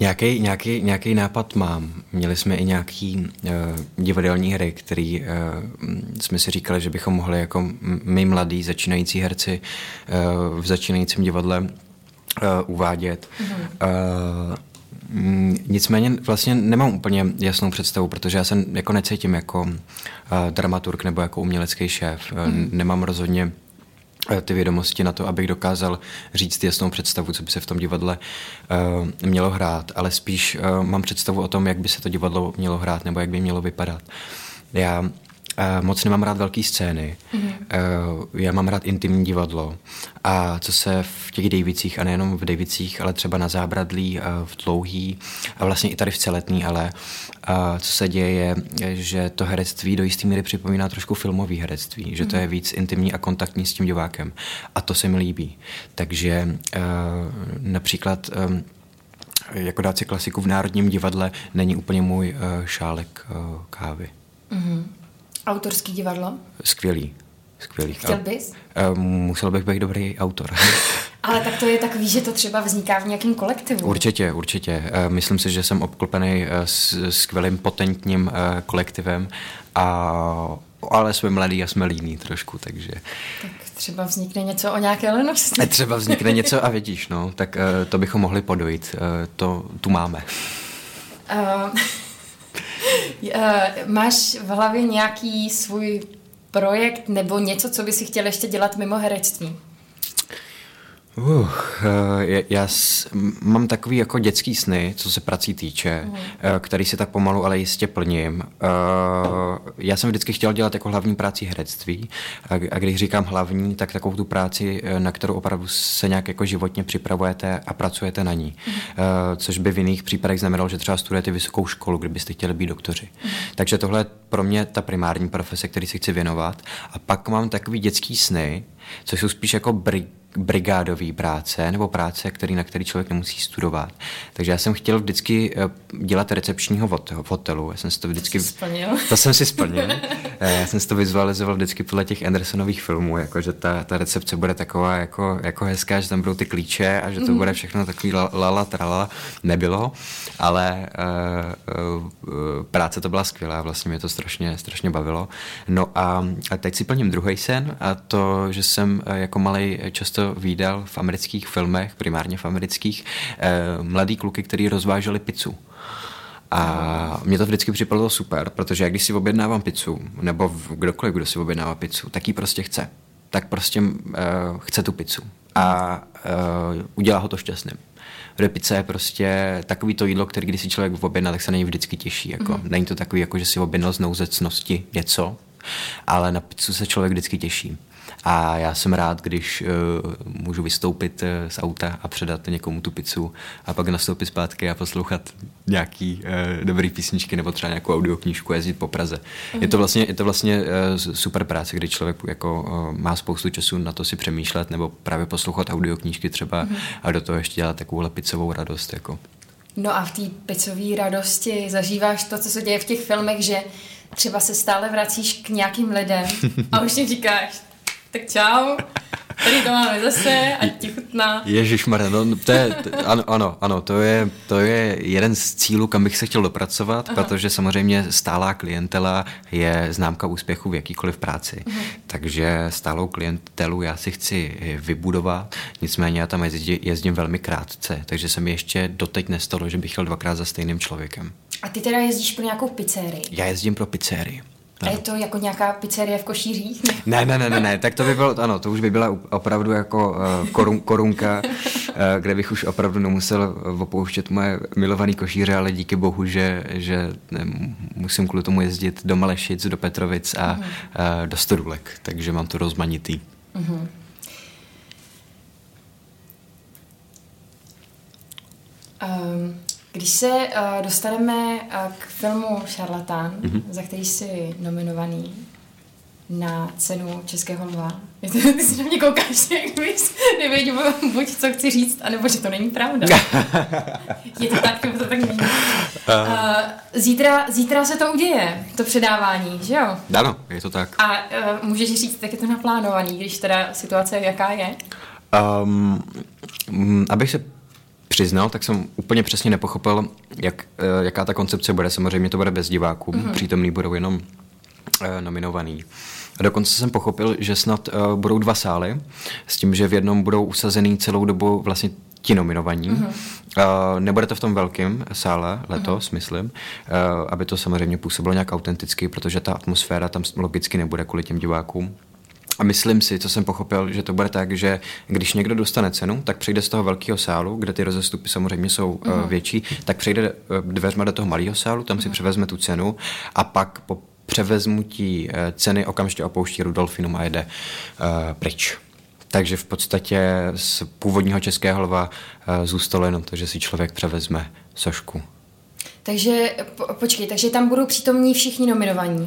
Nějaký, nějaký, nějaký nápad mám. Měli jsme i nějaký uh, divadelní hry, který uh, jsme si říkali, že bychom mohli jako my mladí začínající herci uh, v začínajícím divadle uh, uvádět. Mm-hmm. Uh, nicméně vlastně nemám úplně jasnou představu, protože já se jako necítím jako uh, dramaturg nebo jako umělecký šéf. Mm. Nemám rozhodně Eh, ty vědomosti na to, abych dokázal říct jasnou představu, co by se v tom divadle uh, mělo hrát, ale spíš uh, mám představu o tom, jak by se to divadlo mělo hrát nebo jak by mělo vypadat. Já moc nemám rád velké scény. Mm-hmm. Já mám rád intimní divadlo. A co se v těch Davicích, a nejenom v Davicích, ale třeba na Zábradlí, uh, v Dlouhý a vlastně i tady v Celetný, ale co se děje, je, že to herectví do jisté míry připomíná trošku filmový herectví, mm-hmm. že to je mhm. víc intimní a kontaktní s tím divákem. A to se mi líbí. Takže například um, jako dát si klasiku v Národním divadle není úplně můj šálek kávy. Mm-hmm. Autorský divadlo? Skvělý. Skvělý. Chtěl bys? Uh, musel bych být dobrý autor. <laughs> Ale tak to je takový, že to třeba vzniká v nějakém kolektivu. Určitě, určitě. Myslím si, že jsem obklopený uh, s skvělým potentním uh, kolektivem, a, ale jsme mladí a jsme líní trošku, takže... Tak třeba vznikne něco o nějaké lenosti. Třeba vznikne něco a vidíš, no, tak uh, to bychom mohli podojit. To tu máme. Uh... <laughs> <laughs> Eh, máš v hlavě nějaký svůj projekt nebo něco, co by si chtěl ještě dělat mimo herectví? Uh, já, já s, mám takový jako dětský sny, co se prací týče, uh, který si tak pomalu, ale jistě plním. Uh, já jsem vždycky chtěl dělat jako hlavní práci herectví a, a když říkám hlavní, tak takovou tu práci, na kterou opravdu se nějak jako životně připravujete a pracujete na ní. Uh, což by v jiných případech znamenalo, že třeba studujete vysokou školu, kdybyste chtěli být doktoři. Uh. Takže tohle je pro mě ta primární profese, který si chci věnovat. A pak mám takový dětský sny, což jsou spíš jako brig brigádové práce nebo práce, který, na který člověk nemusí studovat. Takže já jsem chtěl vždycky eh, dělat recepčního v hotelu. Já jsem si to vždycky... To, splnil. <laughs> to jsem si splnil. <laughs> Eh, já jsem si to vizualizoval vždycky podle těch Andersonových filmů, jako že ta, ta recepce bude taková jako, jako hezká, že tam budou ty klíče a že to mm. bude všechno takový lala, trala. Nebylo, ale uh, uh, práce to byla skvělá, vlastně mě to strašně, strašně bavilo. No a, a teď si plním druhý sen a to, že jsem jako malý často výdal v amerických filmech, primárně v amerických, eh, mladý kluky, který rozváželi pizzu. A mě to vždycky připadalo super, protože jak když si objednávám pizzu, nebo kdokoliv, kdo si objednává pizzu, tak ji prostě chce. Tak prostě uh, chce tu pizzu. A uh, udělá ho to šťastným. Protože pizza je prostě takový to jídlo, který když si člověk objedná, tak se na něj vždycky těší. Jako. Mm-hmm. Není to takový, jako že si objednal z nouzecnosti něco, ale na pizzu se člověk vždycky těší. A já jsem rád, když uh, můžu vystoupit uh, z auta a předat někomu tu pizzu a pak nastoupit zpátky a poslouchat nějaký uh, dobrý písničky nebo třeba nějakou audioknížku a jezdit po Praze. Mm. Je to vlastně, je to vlastně uh, super práce, kdy člověk jako uh, má spoustu času na to si přemýšlet nebo právě poslouchat audioknížky třeba mm. a do toho ještě dělat takovou pizzovou radost. Jako. No a v té pizzové radosti zažíváš to, co se děje v těch filmech, že třeba se stále vracíš k nějakým lidem a už jim říkáš, tak čau. Tady to máme zase, ať ti chutná. Ježišmarja, no, to je, to, ano, ano, ano, to je, to je jeden z cílů, kam bych se chtěl dopracovat, Aha. protože samozřejmě stálá klientela je známka úspěchu v jakýkoliv práci. Aha. Takže stálou klientelu já si chci vybudovat, nicméně já tam jezdím, jezdím velmi krátce, takže se mi ještě doteď nestalo, že bych chtěl dvakrát za stejným člověkem. A ty teda jezdíš pro nějakou pizzerii? Já jezdím pro pizzerii. A je to jako nějaká pizzerie v Košířích? <laughs> Ne, ne, ne, ne, ne, tak to by bylo, ano, to už by byla opravdu jako uh, korun, korunka, uh, kde bych už opravdu nemusel opouštět moje milovaný Košíře, ale díky bohu, že, že ne, musím kvůli tomu jezdit do Malešic, do Petrovic a uh, do Stodulek, takže mám to rozmanitý. Uh-huh. Um, když se uh, dostaneme uh, k filmu Šarlatán, mm-hmm. za který jsi nominovaný na cenu Českého lva, <laughs> ty se na mě koukáš, <laughs> jak bys nevěděl buď co chci říct, anebo že to není pravda. <laughs> Je to tak, nebo to tak není. Uh, zítra, zítra se to uděje, to předávání, že jo? Ano, je to tak. A uh, můžeš říct, jak je to naplánovaný, když teda situace jaká je? Um, abych se přiznal, tak jsem úplně přesně nepochopil, jak, eh, jaká ta koncepce bude. Samozřejmě to bude bez diváků, mm-hmm. přítomný budou jenom uh, nominovaný. A dokonce jsem pochopil, že snad uh, budou dva sály, s tím, že v jednom budou usazený celou dobu vlastně ti nominovaní mm-hmm. Uh, nebude to v tom velkém sále letos, uh-huh. myslím, uh, aby to samozřejmě působilo nějak autenticky, protože ta atmosféra tam logicky nebude kvůli těm divákům. A myslím si, co jsem pochopil, že to bude tak, že když někdo dostane cenu, tak přijde z toho velkého sálu, kde ty rozestupy samozřejmě jsou uh, uh-huh. větší, tak přijde dveřma do toho malého sálu, tam si převezme tu cenu a pak po převezmutí ceny okamžitě opouští Rudolfinum a jede uh, pryč. Takže v podstatě z původního českého lva eh, zůstalo jenom to, že si člověk převezme sošku. Takže po, počkej, takže tam budou přítomní všichni nominovaní? Uh,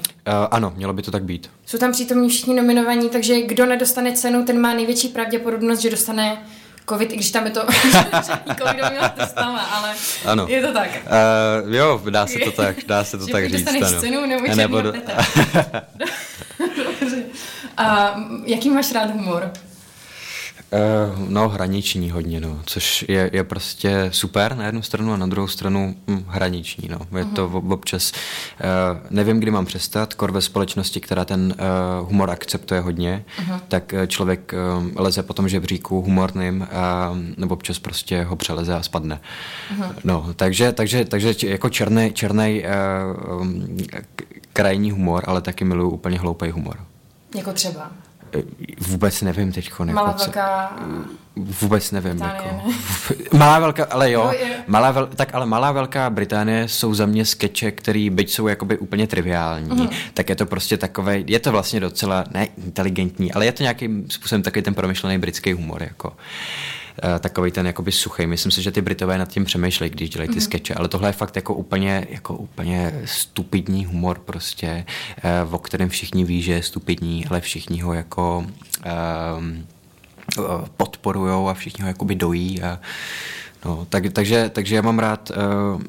ano, mělo by to tak být. Jsou tam přítomní všichni nominovaní, takže kdo nedostane cenu, ten má největší pravděpodobnost, že dostane covid, i když tam je to <laughs> covidový testama, ale ano. je to tak. Uh, jo, dá se to tak, dá se to <laughs> tak říct. Dostaneš cenu nebo, nebo <laughs> do... A jaký máš rád humor? Uh, no, hraniční hodně, no, což je, je prostě super na jednu stranu a na druhou stranu hm, hraniční, no. Je to mhm. občas, uh, nevím, kdy mám přestat, kor ve společnosti, která ten uh, humor akceptuje hodně, uh-huh. tak člověk uh, leze po tom žebříku humorným a nebo občas prostě ho přeleze a spadne. Uh-huh. No, takže, takže, takže jako černý, černý uh, um, krajní humor, ale taky miluju úplně hloupý humor. Jako třeba? Vůbec nevím teď. Jako, malá velká... Vůbec nevím. Británie, jako. Ne? <laughs> Malá velká, ale jo. jo malá vel, tak ale malá velká Británie jsou za mě skeče, který byť jsou jakoby úplně triviální, uh-huh. tak je to prostě takové, je to vlastně docela, ne inteligentní, ale je to nějakým způsobem takový ten promyšlený britský humor. Jako. Uh, Eh, takový ten jakoby suchý. Myslím si, že ty Britové nad tím přemýšlejí, když dělají ty mm-hmm. skeče, ale tohle je fakt jako úplně, jako úplně stupidní humor prostě, eh, o kterém všichni ví, že je stupidní, ale všichni ho jako um, podporujou a všichni ho jakoby dojí a no, tak, takže, takže já mám rád uh,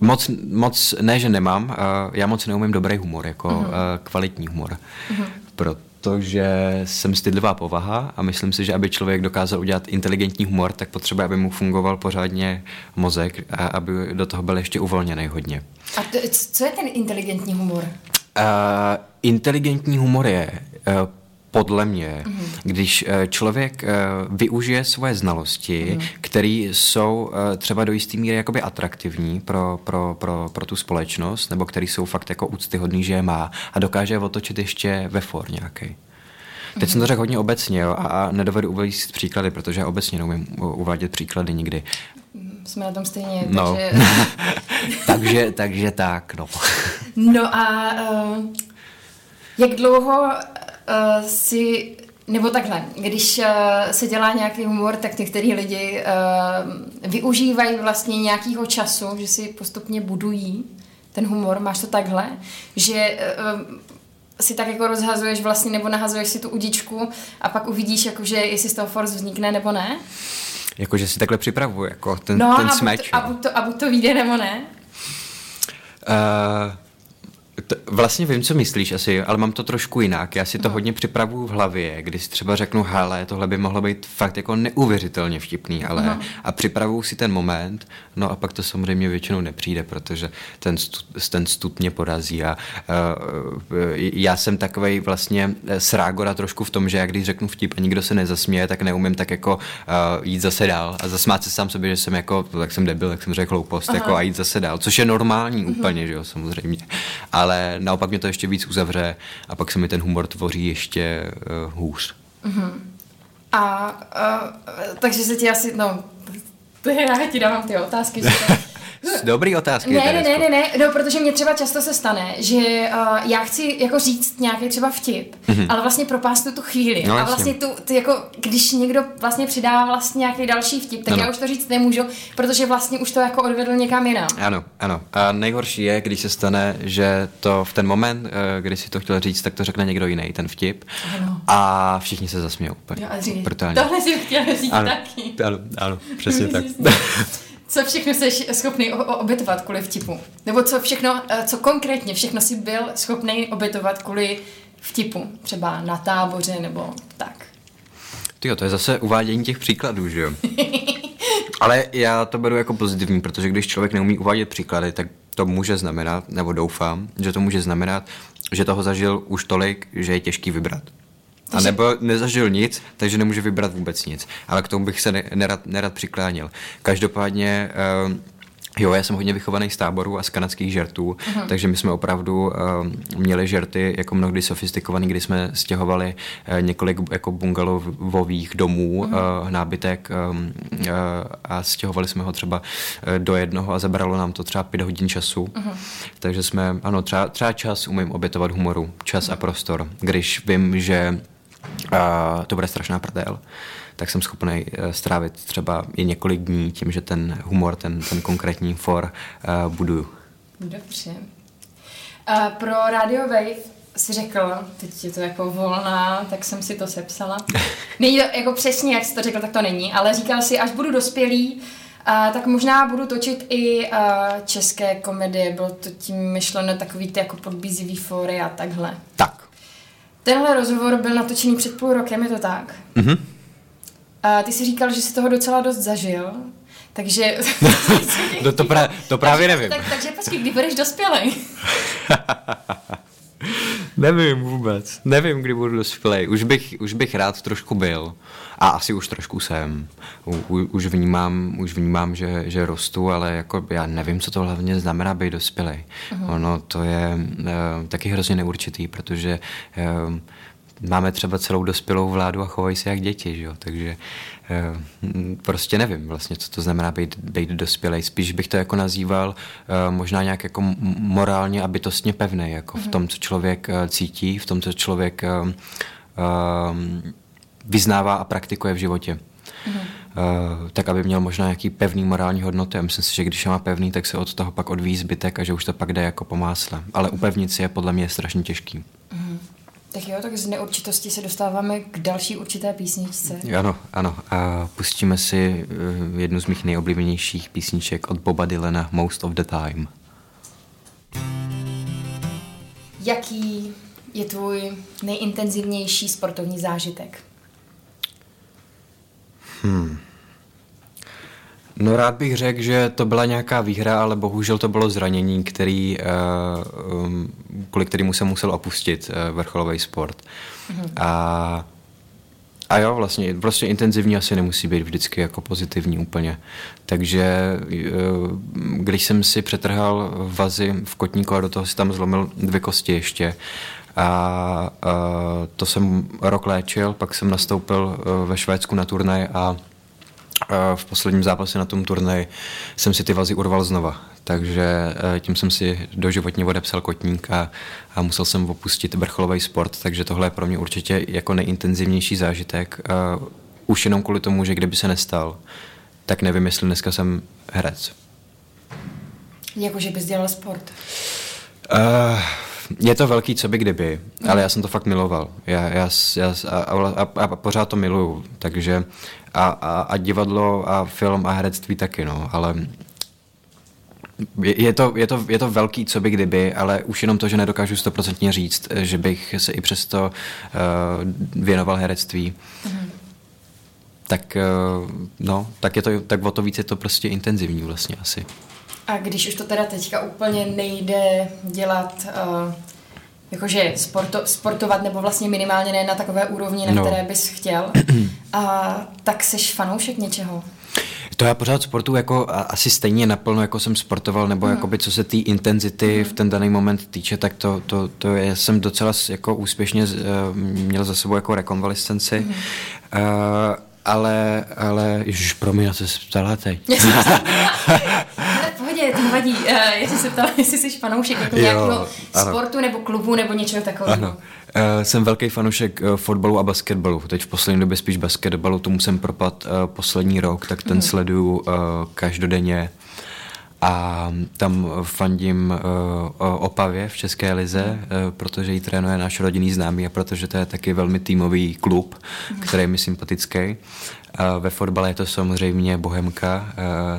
Moc, moc, ne, že nemám, uh, já moc neumím dobrý humor, jako uh-huh. uh, kvalitní humor. Uh-huh. Proto protože jsem stydlivá povaha a myslím si, že aby člověk dokázal udělat inteligentní humor, tak potřebuje, aby mu fungoval pořádně mozek a aby do toho byl ještě uvolněný hodně. A to, co je ten inteligentní humor? Uh, inteligentní humor je uh, podle mě, mm-hmm. když eh, člověk eh, využije svoje znalosti, mm-hmm. které jsou eh, třeba do jisté míry jakoby atraktivní pro, pro, pro, pro tu společnost, nebo které jsou fakt jako úctyhodný, že je má a dokáže je otočit ještě ve for nějaký. Teď jsem to řekl hodně obecně jo, a, a nedovedu uvést příklady, protože já obecně neumím uvádět příklady nikdy. Jsme na tom stejně, no. takže... <laughs> takže, takže tak, no. no a uh, jak dlouho uh, si nebo takhle, když uh, se dělá nějaký humor, tak některý lidi uh, využívají vlastně nějakého času, že si postupně budují ten humor. Máš to takhle, že uh, si tak jako rozhazuješ vlastně, nebo nahazuješ si tu udičku a pak uvidíš, jakože jestli z toho force vznikne nebo ne? Jakože si takhle připravuji, jako ten, no, ten a smeč. Buď to, a, buď to, a buď to vyjde nebo ne? Uh, to, vlastně vím, co myslíš asi, ale mám to trošku jinak. Já si to no. hodně připravuju v hlavě, když třeba řeknu, hele, tohle by mohlo být fakt jako neuvěřitelně vtipný, ale no. a připravuju si ten moment, no a pak to samozřejmě většinou nepřijde, protože ten, stu, ten stud mě porazí a uh, já jsem takovej vlastně srágora trošku v tom, že já když řeknu vtip a nikdo se nezasměje, tak neumím tak jako uh, jít zase dál a zasmát se sám sobě, že jsem jako, tak jsem debil, tak jsem řekl hloupost, jako a jít zase dál, což je normální uh-huh. úplně, že jo, samozřejmě. Ale ale naopak mě to ještě víc uzavře a pak se mi ten humor tvoří ještě uh, hůř. Uh-huh. A uh, takže se ti asi, no, to já ti dávám ty otázky, že Dobrý otázky. Ne, ne, ne, ne, ne, no, protože mě třeba často se stane, že uh, já chci jako říct nějaký třeba vtip, mm-hmm. ale vlastně propásnu tu chvíli. No, a vlastně tu, tu, jako, když někdo vlastně přidá vlastně nějaký další vtip, tak ano. já už to říct nemůžu, protože vlastně už to jako odvedl někam jinam. Ano, ano. A nejhorší je, když se stane, že to v ten moment, eh, kdy si to chtěl říct, tak to řekne někdo jiný, ten vtip. Ano. A všichni se zasmějou. Jo, tohle si chtěl říct ano, taky. Ano, ano, přesně <laughs> tak. <laughs> Co všechno jsi schopný obětovat kvůli vtipu? Nebo co všechno, eh, co konkrétně všechno si byl schopný obětovat kvůli vtipu? Třeba na táboře nebo tak. Tyjo, to je zase uvádění těch příkladů, že jo? <laughs> Ale já to beru jako pozitivní, protože když člověk neumí uvádět příklady, tak to může znamenat, nebo doufám, že to může znamenat, že toho zažil už tolik, že je těžký vybrat. A nebo nezažil nic, takže nemůže vybrat vůbec nic. Ale k tomu bych se nerad, nerad přiklánil. Každopádně uh, Jo, já jsem hodně vychovaný z táborů a z kanadských žertů, uh-huh. takže my jsme opravdu uh, měli žerty jako mnohdy sofistikovaný, kdy jsme stěhovali uh, několik jako bungalovových domů, uh-huh. uh, nábytek um, uh, a stěhovali jsme ho třeba uh, do jednoho a zabralo nám to třeba pět hodin času. Uh-huh. Takže jsme, ano, třeba, třeba čas umím obětovat humoru, čas uh-huh. a prostor, když vím, že uh, to bude strašná prdel tak jsem schopný eh, strávit třeba i několik dní tím, že ten humor, ten, ten konkrétní for uh, buduju. Dobře. Uh, pro Radio Wave si řekl, teď je to jako volná, tak jsem si to sepsala. <laughs> Není to jako přesně, jak jsi to řekl, tak to není, ale říkal si, až budu dospělý, uh, tak možná budu točit i uh, české komedie. Bylo to tím myšleno takový ty jako podbízivý fóry a takhle. Tak. Tenhle rozhovor byl natočený před půl rokem, je to tak? Mhm. A ty si říkal, že jsi toho docela dost zažil, takže... <laughs> no to, pra, to právě nevím. Tak, takže počkej, kdy budeš dospělej? <laughs> nevím vůbec. Nevím, kdy budu dospělej. Už bych, už bych rád trošku byl. A asi už trošku jsem. U, u, už vnímám, už vnímám že, že rostu, ale jako já nevím, co to hlavně znamená být dospělej. Uh-huh. Ono to je uh, taky hrozně neurčitý, protože uh, máme třeba celou dospělou vládu a chovají se jak děti, že jo? takže eh, prostě nevím vlastně, co to znamená být, být dospělej. Spíš bych to jako nazýval eh, možná nějak jako morálně a bytostně pevný, jako v mhm. tom, co člověk eh, cítí, v tom, co člověk vyznává a praktikuje v životě. Uh, tak aby měl možná nějaký pevný morální hodnoty. A myslím si, že když je má pevný, tak se od toho pak odvíjí zbytek a že už to pak jde jako po másle. Ale upevnit si je podle mě strašně těžký. Mm. Tak jo, tak z neurčitosti se dostáváme k další určité písničce. Ano, ano. A pustíme si uh, jednu z mých nejoblíbenějších písniček od Boba Dylana Most of the Time. Jaký je tvůj nejintenzivnější sportovní zážitek? Hmm. No rád bych řekl, že to byla nějaká výhra, ale bohužel to bylo zranění, který, uh, um, kvůli kterému jsem musel opustit uh, vrcholový sport. Mm-hmm. A, a jo, vlastně prostě intenzivní asi nemusí být vždycky jako pozitivní úplně. Takže uh, když jsem si přetrhal vazy v kotníku a do toho si tam zlomil dvě kosti ještě, a uh, to jsem rok léčil, pak jsem nastoupil ve Švédsku na turnaj a v posledním zápase na tom turnaji jsem si ty vazy urval znova. Takže eh, tím jsem si doživotně odepsal kotník a, a musel jsem opustit vrcholový sport, takže tohle je pro mě určitě jako nejintenzivnější zážitek. Uh, už jenom kvůli tomu, že kdyby se nestal, tak nevím, jestli dneska jsem herec. Jako, že bys dělal sport? Uh, je to velký, co by kdyby, mm. ale já jsem to fakt miloval. Já, já, já, a, a, a pořád to miluju, takže a, a, a divadlo a film a herectví taky, no, ale je to, je, to, je to velký, co by kdyby, ale už jenom to, že nedokážu stoprocentně říct, že bych se i přesto uh, věnoval herectví. Mm. Tak, uh, no, tak, je to, tak o to víc je to prostě intenzivní vlastně asi. A když už to teda teďka úplně nejde dělat, uh, jakože sporto, sportovat, nebo vlastně minimálně ne na takové úrovni, na no. které bys chtěl, a, tak seš fanoušek něčeho? To já pořád sportu jako asi stejně naplno, jako jsem sportoval, nebo mm. jakoby co se té intenzity mm. v ten daný moment týče, tak to, to, to je, jsem docela jako úspěšně uh, měl za sebou jako rekonvalescenci. Mm. Uh, ale, ale, ježiš, promiň, já se ptala teď. <laughs> <laughs> pohodě, to nevadí. Uh, jestli se ptala, <laughs> jestli jsi fanoušek jako nějakého sportu nebo klubu nebo něčeho takového. Ano. Uh, jsem velký fanoušek uh, fotbalu a basketbalu. Teď v poslední době spíš basketbalu, tomu jsem propad poslední rok, tak ten mm. sleduju každodenně a tam fandím uh, Opavě v České lize, uh, protože ji trénuje náš rodinný známý a protože to je taky velmi týmový klub, mm. který je mi sympatický. Uh, ve fotbale je to samozřejmě Bohemka, uh,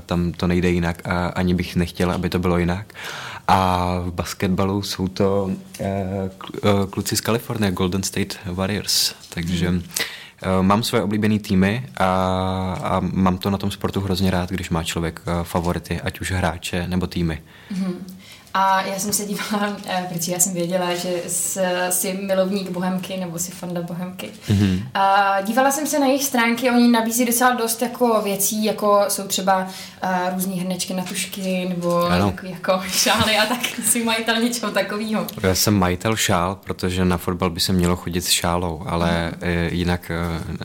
tam to nejde jinak a ani bych nechtěl, aby to bylo jinak. A v basketbalu jsou to uh, kluci z Kalifornie, Golden State Warriors, takže mm. Eh, mám své oblíbené týmy a, a mám to na tom sportu hrozně rád, když má člověk eh, favority, ať už hráče nebo týmy. Mm-hmm. A já jsem se dívala, eh, protože já jsem věděla, že jsi milovník bohemky nebo si fanda bohemky. Mm-hmm. A dívala jsem se na jejich stránky, oni nabízí docela dost jako věcí, jako jsou třeba uh, různé hrnečky na tušky nebo jako, jako šály a tak <laughs> si majitel něčeho takového. Já jsem majitel šál, protože na fotbal by se mělo chodit s šálou, ale mm. jinak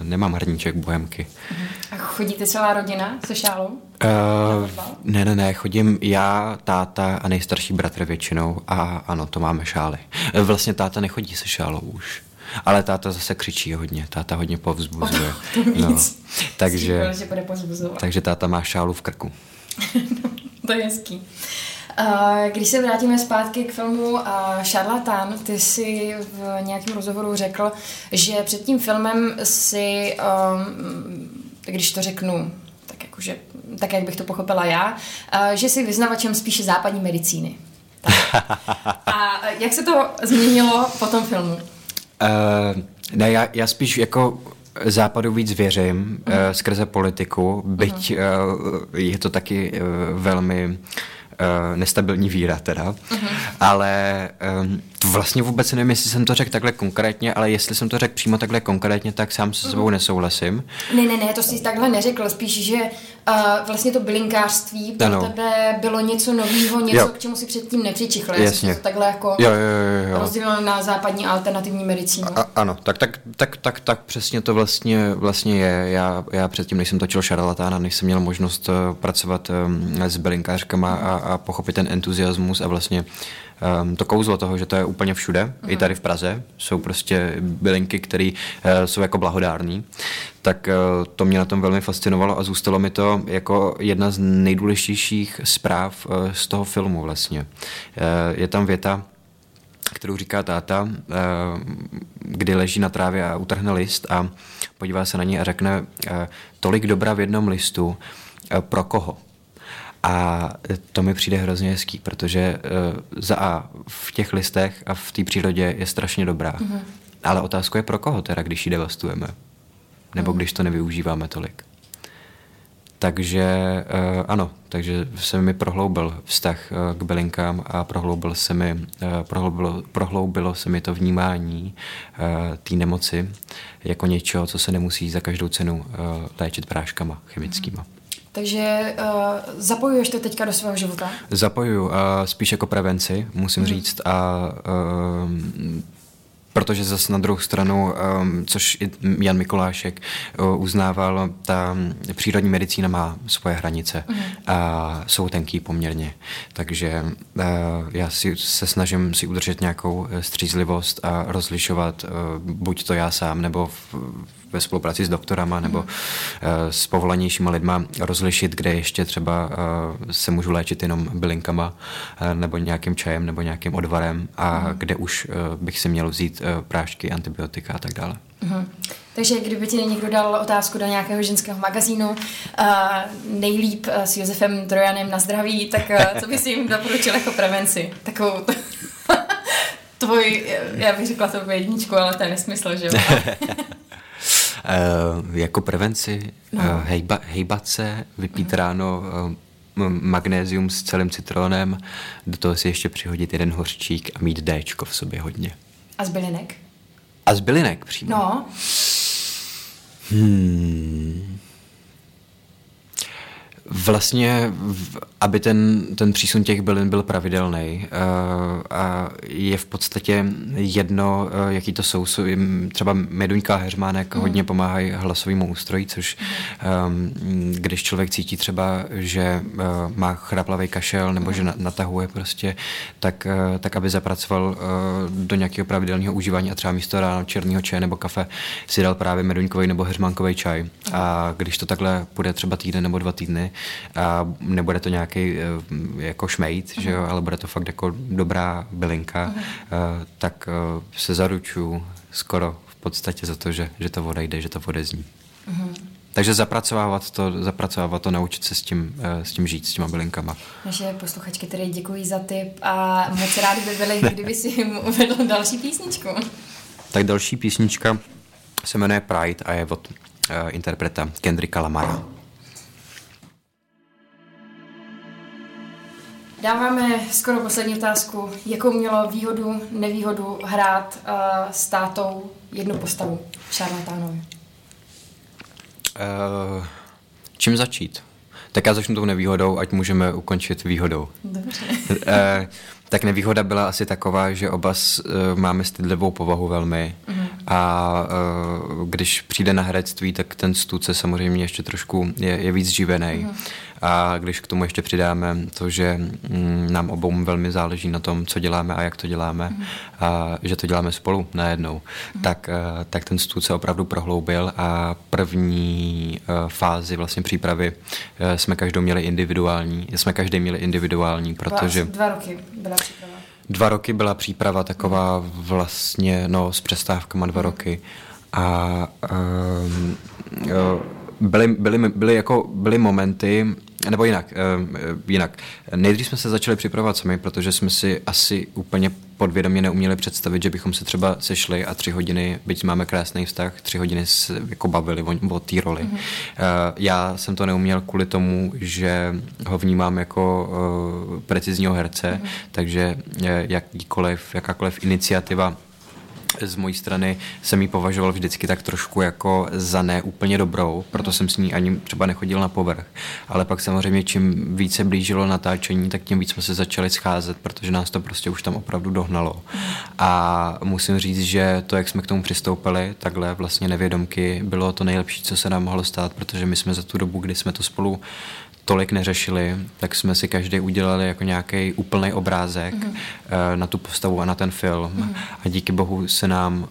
nemám hrníček bohemky. Mm. A chodíte celá rodina se šálou? Uh, ne, ne, ne, chodím já, táta a nejstarší bratr většinou a ano, to máme šály. Vlastně táta nechodí se šálou už. Ale táta zase křičí hodně, táta hodně povzbuzuje. Oh, to no. takže, takže táta má šálu v krku. <laughs> to je hezký. Když se vrátíme zpátky k filmu Šarlatán, ty si v nějakém rozhovoru řekl, že před tím filmem si, um, když to řeknu tak, jakože, tak jak bych to pochopila já, že si vyznavačem spíše západní medicíny. <laughs> A jak se to změnilo po tom filmu? Uh, ne, já, já spíš jako západu víc věřím uh, skrze politiku, byť uh, je to taky uh, velmi uh, nestabilní víra teda, uh-huh. ale um, vlastně vůbec nevím, jestli jsem to řekl takhle konkrétně, ale jestli jsem to řekl přímo takhle konkrétně, tak sám se sebou uh-huh. nesouhlasím. Ne, ne, ne, to jsi takhle neřekl, spíš, že uh, vlastně to bylinkářství pro ano. tebe bylo něco nového, něco, jo. k čemu si předtím nepřičichl. Jasně. To takhle jako jo, jo, jo, jo. rozdělil na západní alternativní medicínu. A, ano, tak, tak, tak, tak, tak přesně to vlastně, vlastně je. Já, já předtím, než jsem točil šarlatána, než jsem měl možnost uh, pracovat um, s bylinkářkama a, a pochopit ten entuziasmus a vlastně um, to kouzlo toho, že to je úplně všude, mm. i tady v Praze, jsou prostě bylinky, které uh, jsou jako blahodární, tak uh, to mě na tom velmi fascinovalo a zůstalo mi to jako jedna z nejdůležitějších zpráv uh, z toho filmu vlastně. Uh, je tam věta, kterou říká táta, kdy leží na trávě a utrhne list a podívá se na ní a řekne tolik dobra v jednom listu, pro koho? A to mi přijde hrozně hezký, protože uh, za A v těch listech a v té přírodě je strašně dobrá. Mm-hmm. Ale otázka je pro koho teda, když ji devastujeme. Nebo mm. když to nevyužíváme tolik. Takže uh, ano, takže se mi prohloubil vztah uh, k bylinkám a prohloubil se mi, uh, prohloubilo, prohloubilo se mi to vnímání uh, té nemoci jako něčeho, co se nemusí za každou cenu uh, léčit práškama chemickýma. Mm. Takže uh, zapojuješ to teďka do svého života? Zapojuju, uh, spíš jako prevenci, musím mm. říct. A uh, protože zase na druhou stranu, um, což i Jan Mikulášek uh, uznával, ta přírodní medicína má svoje hranice mm. a jsou tenký poměrně. Takže uh, já si se snažím si udržet nějakou střízlivost a rozlišovat uh, buď to já sám, nebo v, ve spolupráci s doktorama nebo uh, s povolanějšíma lidma rozlišit, kde ještě třeba uh, se můžu léčit jenom bylinkama uh, nebo nějakým čajem nebo nějakým odvarem a mm. kde už bych si měl vzít prášky, antibiotika a tak dále. Mm. Takže kdyby ti někdo dal otázku do nějakého ženského magazínu, uh, nejlíp uh, s Josefem Trojanem na zdraví, tak uh, co bys jim doporučil jako prevenci? Takovou <laughs> tvoj, já bych řekla to jedničku, ale to je nesmysl, že jo? <laughs> Uh, jako prevenci no. uh, hejba, hejbat se, vypít uh-huh. ráno uh, magnézium s celým citronem, do toho si ještě přihodit jeden hořčík a mít Dčko v sobě hodně. A z bylinek? A z bylinek přímo? No. Hmm vlastně, aby ten, ten přísun těch bylin byl pravidelný uh, a je v podstatě jedno, uh, jaký to jsou. Třeba meduňka a heřmánek mm. hodně pomáhají hlasovému ústroji, což um, když člověk cítí třeba, že uh, má chraplavý kašel nebo že na, natahuje prostě, tak, tak aby zapracoval do nějakého pravidelného užívání a třeba místo ráno černého čaje nebo kafe si dal právě meduňkový nebo heřmánkový čaj. A když to takhle bude třeba týden nebo dva týdny, a nebude to nějaký eh, jako šmejt, uh-huh. že jo, ale bude to fakt jako dobrá bylinka, uh-huh. tak eh, se zaručuju skoro v podstatě za to, že, že to odejde, že to odezní. Uh-huh. Takže zapracovávat to, zapracovávat to, naučit se s tím, s tím žít, s těma bylinkama. Naše posluchačky tedy děkuji za tip a moc rádi by byli, kdyby si jim uvedl další písničku. Tak další písnička se jmenuje Pride a je od uh, interpreta Kendricka Lamara. Dáváme skoro poslední otázku. Jakou mělo výhodu, nevýhodu hrát uh, s tátou jednu postavu Šarlatánovi? Uh, čím začít? Tak já začnu tou nevýhodou, ať můžeme ukončit výhodou. Dobře. uh, tak nevýhoda byla asi taková, že oba s, uh, máme stydlivou povahu velmi mm. A uh, když přijde na herectví, tak ten stůce samozřejmě ještě trošku je, je víc živený. Mm. A když k tomu ještě přidáme to, že mm, nám obou velmi záleží na tom, co děláme a jak to děláme, mm. a že to děláme spolu najednou, mm. tak, uh, tak ten stůl se opravdu prohloubil a první uh, fázi vlastně přípravy jsme každou měli individuální. Jsme každý měli individuální, protože... Dva roky byla příprava. Dva roky byla příprava taková vlastně, no, s přestávkama dva roky. A um, byly, byly, byly, jako, byly momenty, nebo jinak, jinak. Nejdřív jsme se začali připravovat sami, protože jsme si asi úplně podvědomě neuměli představit, že bychom se třeba sešli a tři hodiny, byť máme krásný vztah, tři hodiny se jako bavili o, o té roli. Mm-hmm. Já jsem to neuměl kvůli tomu, že ho vnímám jako uh, precizního herce, mm-hmm. takže jakýkoliv, jakákoliv iniciativa z mojí strany jsem ji považoval vždycky tak trošku jako za ne úplně dobrou, proto jsem s ní ani třeba nechodil na povrch. Ale pak samozřejmě čím více blížilo natáčení, tak tím víc jsme se začali scházet, protože nás to prostě už tam opravdu dohnalo. A musím říct, že to, jak jsme k tomu přistoupili, takhle vlastně nevědomky, bylo to nejlepší, co se nám mohlo stát, protože my jsme za tu dobu, kdy jsme to spolu tolik neřešili, tak jsme si každý udělali jako nějaký úplný obrázek mm-hmm. na tu postavu a na ten film. Mm-hmm. A díky bohu se nám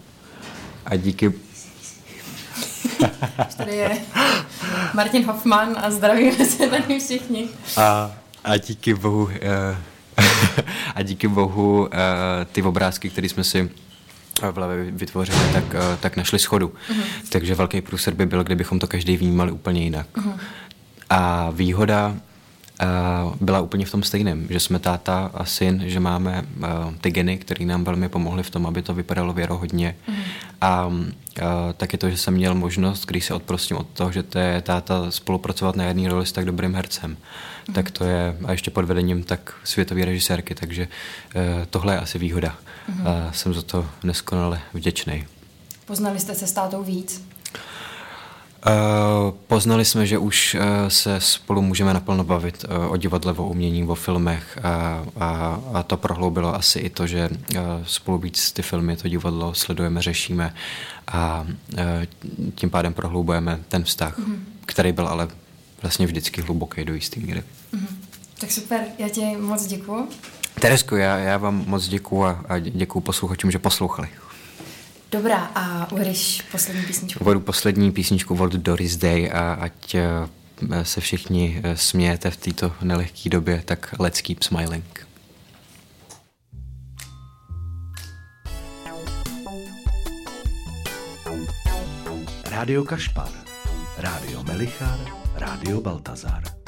a díky Tady je Martin Hoffman a zdravíme se tady všichni. A, a díky bohu uh, <laughs> a díky bohu uh, ty obrázky, které jsme si v hlavě vytvořili, tak, uh, tak našli schodu. Uh-huh. Takže velký průser by byl, kdybychom to každý vnímali úplně jinak. Uh-huh. A výhoda uh, byla úplně v tom stejném, že jsme táta a syn, že máme uh, ty geny, které nám velmi pomohly v tom, aby to vypadalo věrohodně. Mm. A uh, taky to, že jsem měl možnost, když se odprostím od toho, že to je táta spolupracovat na jedné roli s tak dobrým hercem, mm. tak to je, a ještě pod vedením tak světové režisérky, takže tohle je asi výhoda. Mm. A jsem za to neskonale vděčný. Poznali jste se s tátou víc? Uh, poznali jsme, že už uh, se spolu můžeme naplno bavit uh, o divadle, o umění, o filmech a, a, a to prohloubilo asi i to, že spolu víc ty filmy, to divadlo sledujeme, řešíme a tím pádem prohloubujeme ten vztah, mm-hmm. který byl ale vlastně vždycky hluboký do jistý míry. Mm-hmm. Tak super, já ti moc děkuju. Teresko, já, já vám moc děkuju a, a děkuju posluchačům, že poslouchali. Dobrá, a uvedeš poslední písničku? Uvedu poslední písničku od Doris Day a ať eh, se všichni eh, smějete v této nelehké době, tak let's keep smiling. Rádio Kašpar, Rádio Melichar, Rádio Baltazar.